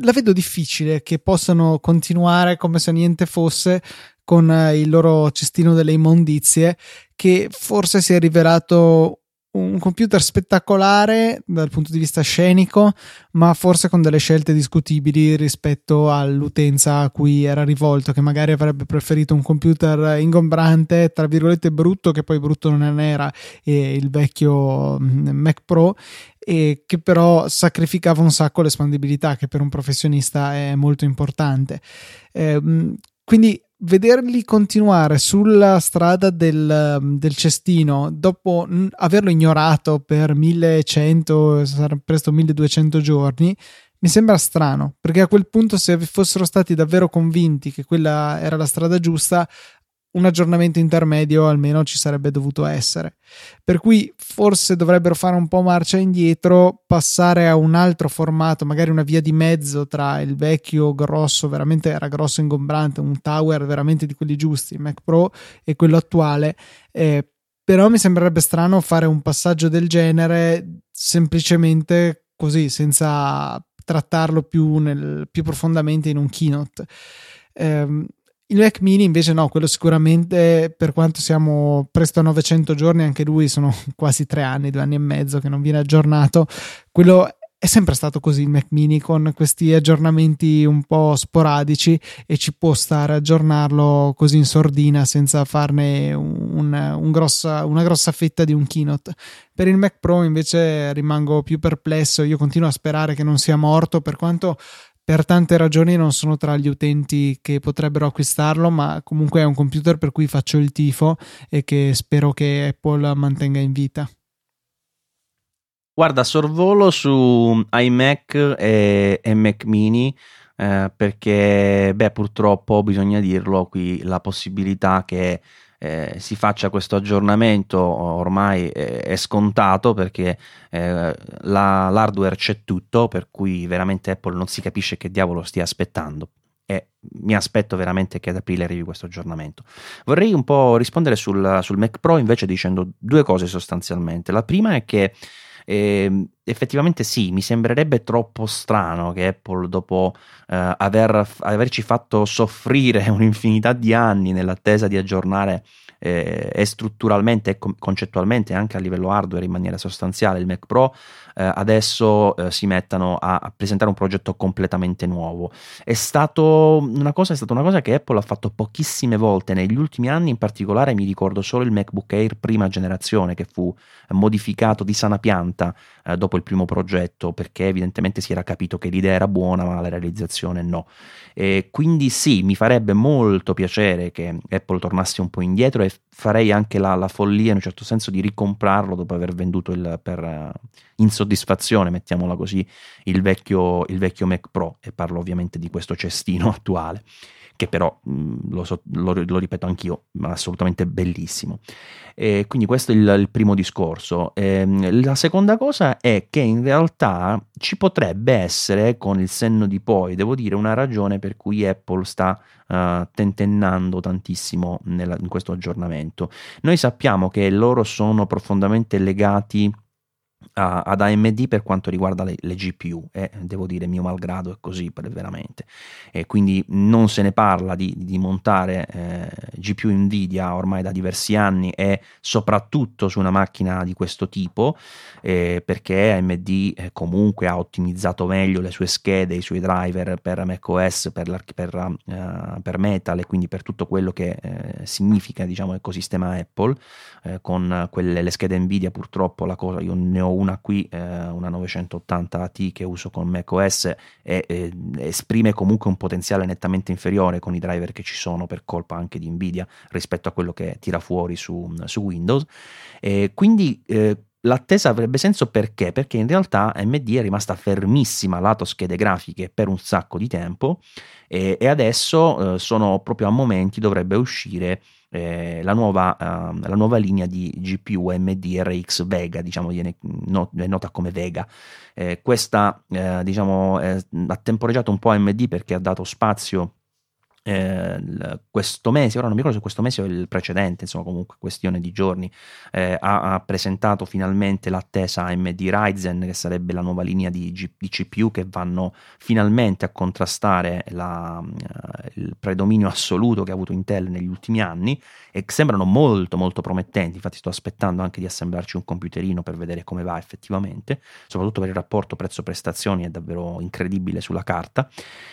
la vedo difficile che possano continuare come se niente fosse con eh, il loro cestino delle immondizie, che forse si è rivelato un computer spettacolare dal punto di vista scenico, ma forse con delle scelte discutibili rispetto all'utenza a cui era rivolto, che magari avrebbe preferito un computer ingombrante, tra virgolette brutto, che poi brutto non era, e il vecchio mm, Mac Pro, e che però sacrificava un sacco l'espandibilità, che per un professionista è molto importante. Eh, quindi vederli continuare sulla strada del, del, cestino dopo averlo ignorato per 1100, sarà presto 1200 giorni, mi sembra strano perché a quel punto, se fossero stati davvero convinti che quella era la strada giusta, un aggiornamento intermedio almeno ci sarebbe dovuto essere. Per cui forse dovrebbero fare un po' marcia indietro, passare a un altro formato, magari una via di mezzo tra il vecchio grosso, veramente era grosso ingombrante, un tower veramente di quelli giusti, Mac Pro, e quello attuale. Eh, però mi sembrerebbe strano fare un passaggio del genere semplicemente così, senza trattarlo più, nel, più profondamente in un keynote. Eh, il Mac mini invece no, quello sicuramente per quanto siamo presto a 900 giorni, anche lui sono quasi tre anni, due anni e mezzo che non viene aggiornato, quello è sempre stato così il Mac mini con questi aggiornamenti un po' sporadici e ci può stare aggiornarlo così in sordina senza farne un, un grossa, una grossa fetta di un keynote. Per il Mac Pro invece rimango più perplesso, io continuo a sperare che non sia morto per quanto per tante ragioni non sono tra gli utenti che potrebbero acquistarlo, ma comunque è un computer per cui faccio il tifo e che spero che Apple mantenga in vita. Guarda, sorvolo su iMac e, e Mac mini eh, perché, beh, purtroppo bisogna dirlo qui, la possibilità che eh, si faccia questo aggiornamento ormai è, è scontato perché eh, la, l'hardware c'è tutto, per cui veramente Apple non si capisce che diavolo stia aspettando e mi aspetto veramente che ad aprile arrivi questo aggiornamento. Vorrei un po' rispondere sul, sul Mac Pro invece dicendo due cose sostanzialmente. La prima è che eh, effettivamente sì, mi sembrerebbe troppo strano che Apple, dopo eh, aver, averci fatto soffrire un'infinità di anni nell'attesa di aggiornare eh, e strutturalmente e concettualmente anche a livello hardware in maniera sostanziale il Mac Pro eh, adesso eh, si mettano a, a, presentare un progetto completamente nuovo. È, stato una cosa, è stata una cosa che Apple ha fatto pochissime volte. Negli ultimi anni in particolare mi ricordo solo il MacBook Air prima generazione che fu modificato di sana pianta eh, dopo il primo progetto perché evidentemente si era capito che l'idea era buona ma la realizzazione no. E quindi sì mi farebbe molto piacere che Apple tornasse un po' indietro e farei anche la, la, follia in un certo senso di ricomprarlo dopo aver venduto il, per uh, insoddisfazione, mettiamola così, il vecchio, il vecchio Mac Pro e parlo ovviamente di questo cestino attuale che però lo, so, lo, lo, ripeto anch'io, assolutamente bellissimo. E quindi questo è il, il primo discorso. E, ehm, la seconda cosa è che in realtà ci potrebbe essere, con il senno di poi, devo dire, una ragione per cui Apple sta uh, tentennando tantissimo nella, in questo aggiornamento. Noi sappiamo che loro sono profondamente legati a, ad AMD per quanto riguarda le, le, GPU e devo dire mio malgrado è così veramente. E quindi non se ne parla di, di montare eh, GPU Nvidia ormai da diversi anni e soprattutto su una macchina di questo tipo eh, perché AMD eh, comunque ha ottimizzato meglio le sue schede, i suoi driver per macOS, per, per, uh, per Metal e quindi per tutto quello che eh, significa diciamo l'ecosistema Apple eh, con quelle le schede Nvidia purtroppo la cosa io ne ho una qui, eh, una 980 T che uso con macOS e eh, esprime comunque un potenziale nettamente inferiore con i driver che ci sono per colpa anche di Nvidia rispetto a quello che tira fuori su, su Windows. E quindi eh, L'attesa avrebbe senso perché? Perché in realtà AMD è rimasta fermissima lato schede grafiche per un sacco di tempo e, e adesso eh, sono proprio a momenti dovrebbe uscire eh, la, nuova, uh, la, nuova, linea di GPU AMD RX Vega, diciamo, viene not- è nota come Vega. Eh, questa eh, diciamo, ha temporeggiato un po' AMD perché ha dato spazio eh, questo mese, ora non mi ricordo se questo mese o il precedente, insomma comunque questione di giorni, eh, ha, ha, presentato finalmente l'attesa AMD Ryzen, che sarebbe la nuova linea di, G, di CPU che vanno finalmente a contrastare la, eh, il predominio assoluto che ha avuto Intel negli ultimi anni e sembrano molto molto promettenti, infatti sto aspettando anche di assemblarci un computerino per vedere come va effettivamente, soprattutto per il rapporto prezzo-prestazioni è davvero incredibile sulla carta.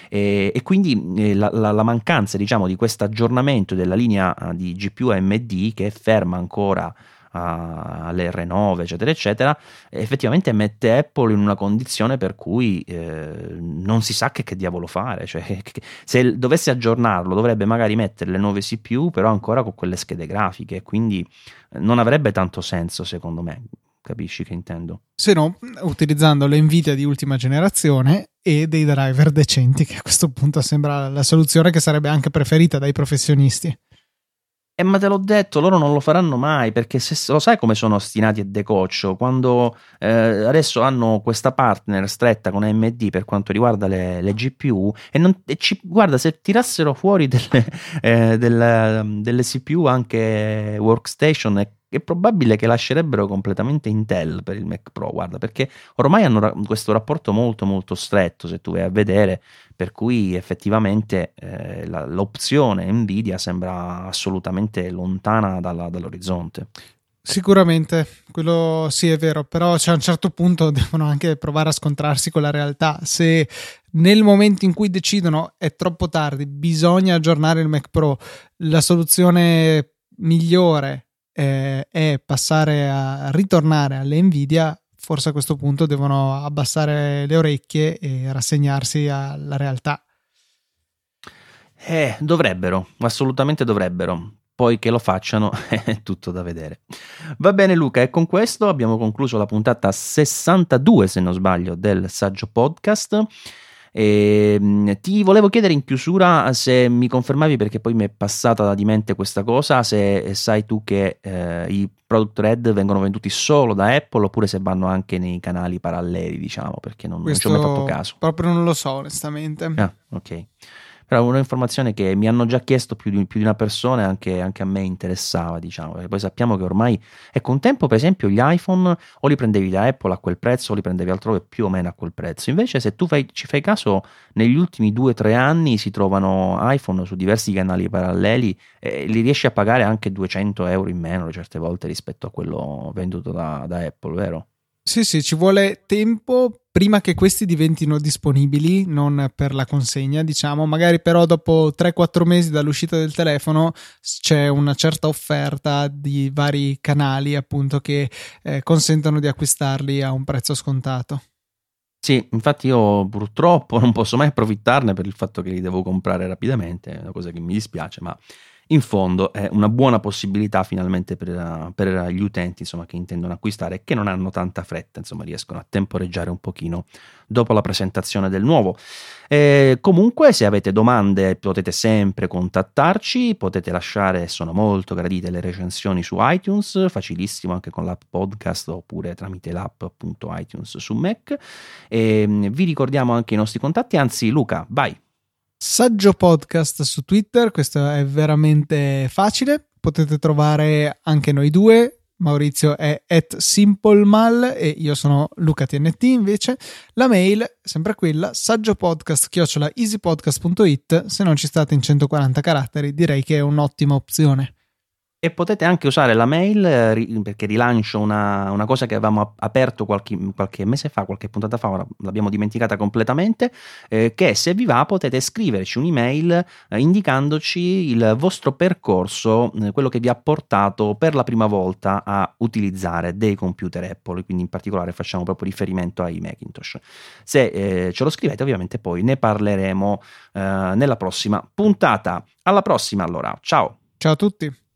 E, e quindi eh, la, la, la mancanza mancanza diciamo, di questo aggiornamento della linea eh, di GPU AMD che è ferma ancora alle R9 eccetera eccetera effettivamente mette Apple in una condizione per cui eh, non si sa che, che diavolo fare cioè, che, se dovesse aggiornarlo dovrebbe magari mettere le nuove CPU però ancora con quelle schede grafiche quindi non avrebbe tanto senso secondo me capisci che intendo? Se no, utilizzando le Nvidia di ultima generazione e dei driver decenti, che a questo punto sembra la soluzione che sarebbe anche preferita dai professionisti. Eh, ma te l'ho detto, loro non lo faranno mai perché se, lo sai come sono ostinati e decoccio quando eh, adesso hanno questa partner stretta con AMD per quanto riguarda le, le GPU e, non, e ci, guarda se tirassero fuori delle, eh, delle, delle CPU anche workstation e è probabile che lascerebbero completamente Intel per il Mac Pro, guarda, perché ormai hanno questo rapporto molto molto stretto, se tu vai a vedere, per cui effettivamente eh, la, l'opzione Nvidia sembra assolutamente lontana dalla, dall'orizzonte. Sicuramente, quello sì è vero, però cioè, a un certo punto devono anche provare a scontrarsi con la realtà. Se nel momento in cui decidono è troppo tardi, bisogna aggiornare il Mac Pro, la soluzione migliore eh, è passare a ritornare alle Nvidia, forse a questo punto devono abbassare le orecchie e rassegnarsi alla realtà. Eh, dovrebbero, assolutamente dovrebbero. Poi che lo facciano è tutto da vedere. Va bene Luca, e con questo abbiamo concluso la puntata 62, se non sbaglio, del Saggio Podcast. E, ehm, ti volevo chiedere in chiusura se mi confermavi, perché poi mi è passata di mente questa cosa, se sai tu che eh, i product red vengono venduti solo da Apple oppure se vanno anche nei canali paralleli, diciamo, perché non, non ci ho mai fatto caso. Proprio non lo so, onestamente. Ah, ok però un'informazione che mi hanno già chiesto più di, più di una persona e anche, anche, a me interessava, diciamo, perché poi sappiamo che ormai, ecco, un tempo per esempio gli iPhone o li prendevi da Apple a quel prezzo o li prendevi altrove più o meno a quel prezzo, invece se tu fai, ci fai caso, negli ultimi due o tre anni si trovano iPhone su diversi canali paralleli e li riesci a pagare anche 200 euro in meno certe volte rispetto a quello venduto da, da Apple, vero? Sì, sì, ci vuole tempo prima che questi diventino disponibili, non per la consegna, diciamo, magari però dopo 3-4 mesi dall'uscita del telefono c'è una certa offerta di vari canali appunto che eh, consentono di acquistarli a un prezzo scontato. Sì, infatti io purtroppo non posso mai approfittarne per il fatto che li devo comprare rapidamente, è una cosa che mi dispiace, ma in fondo è una buona possibilità finalmente per, per, gli utenti insomma, che intendono acquistare e che non hanno tanta fretta, insomma riescono a temporeggiare un pochino dopo la presentazione del nuovo. E comunque se avete domande potete sempre contattarci, potete lasciare, sono molto gradite le recensioni su iTunes, facilissimo anche con l'app podcast oppure tramite l'app appunto iTunes su Mac. E vi ricordiamo anche i nostri contatti, anzi Luca, vai. Saggio Podcast su Twitter, questo è veramente facile, potete trovare anche noi due, Maurizio è at simplemal e io sono Luca TNT invece. La mail è sempre quella, saggiopodcast chiocciola easypodcast.it. Se non ci state in 140 caratteri direi che è un'ottima opzione. E potete anche usare la mail eh, perché rilancio una, una cosa che avevamo aperto qualche, qualche, mese fa, qualche puntata fa, ora l'abbiamo dimenticata completamente, eh, che se vi va potete scriverci un'email eh, indicandoci il vostro percorso, eh, quello che vi ha portato per la prima volta a utilizzare dei computer Apple, quindi in particolare facciamo proprio riferimento ai Macintosh. Se eh, ce lo scrivete ovviamente poi ne parleremo eh, nella prossima puntata. Alla prossima allora, ciao! Ciao a tutti!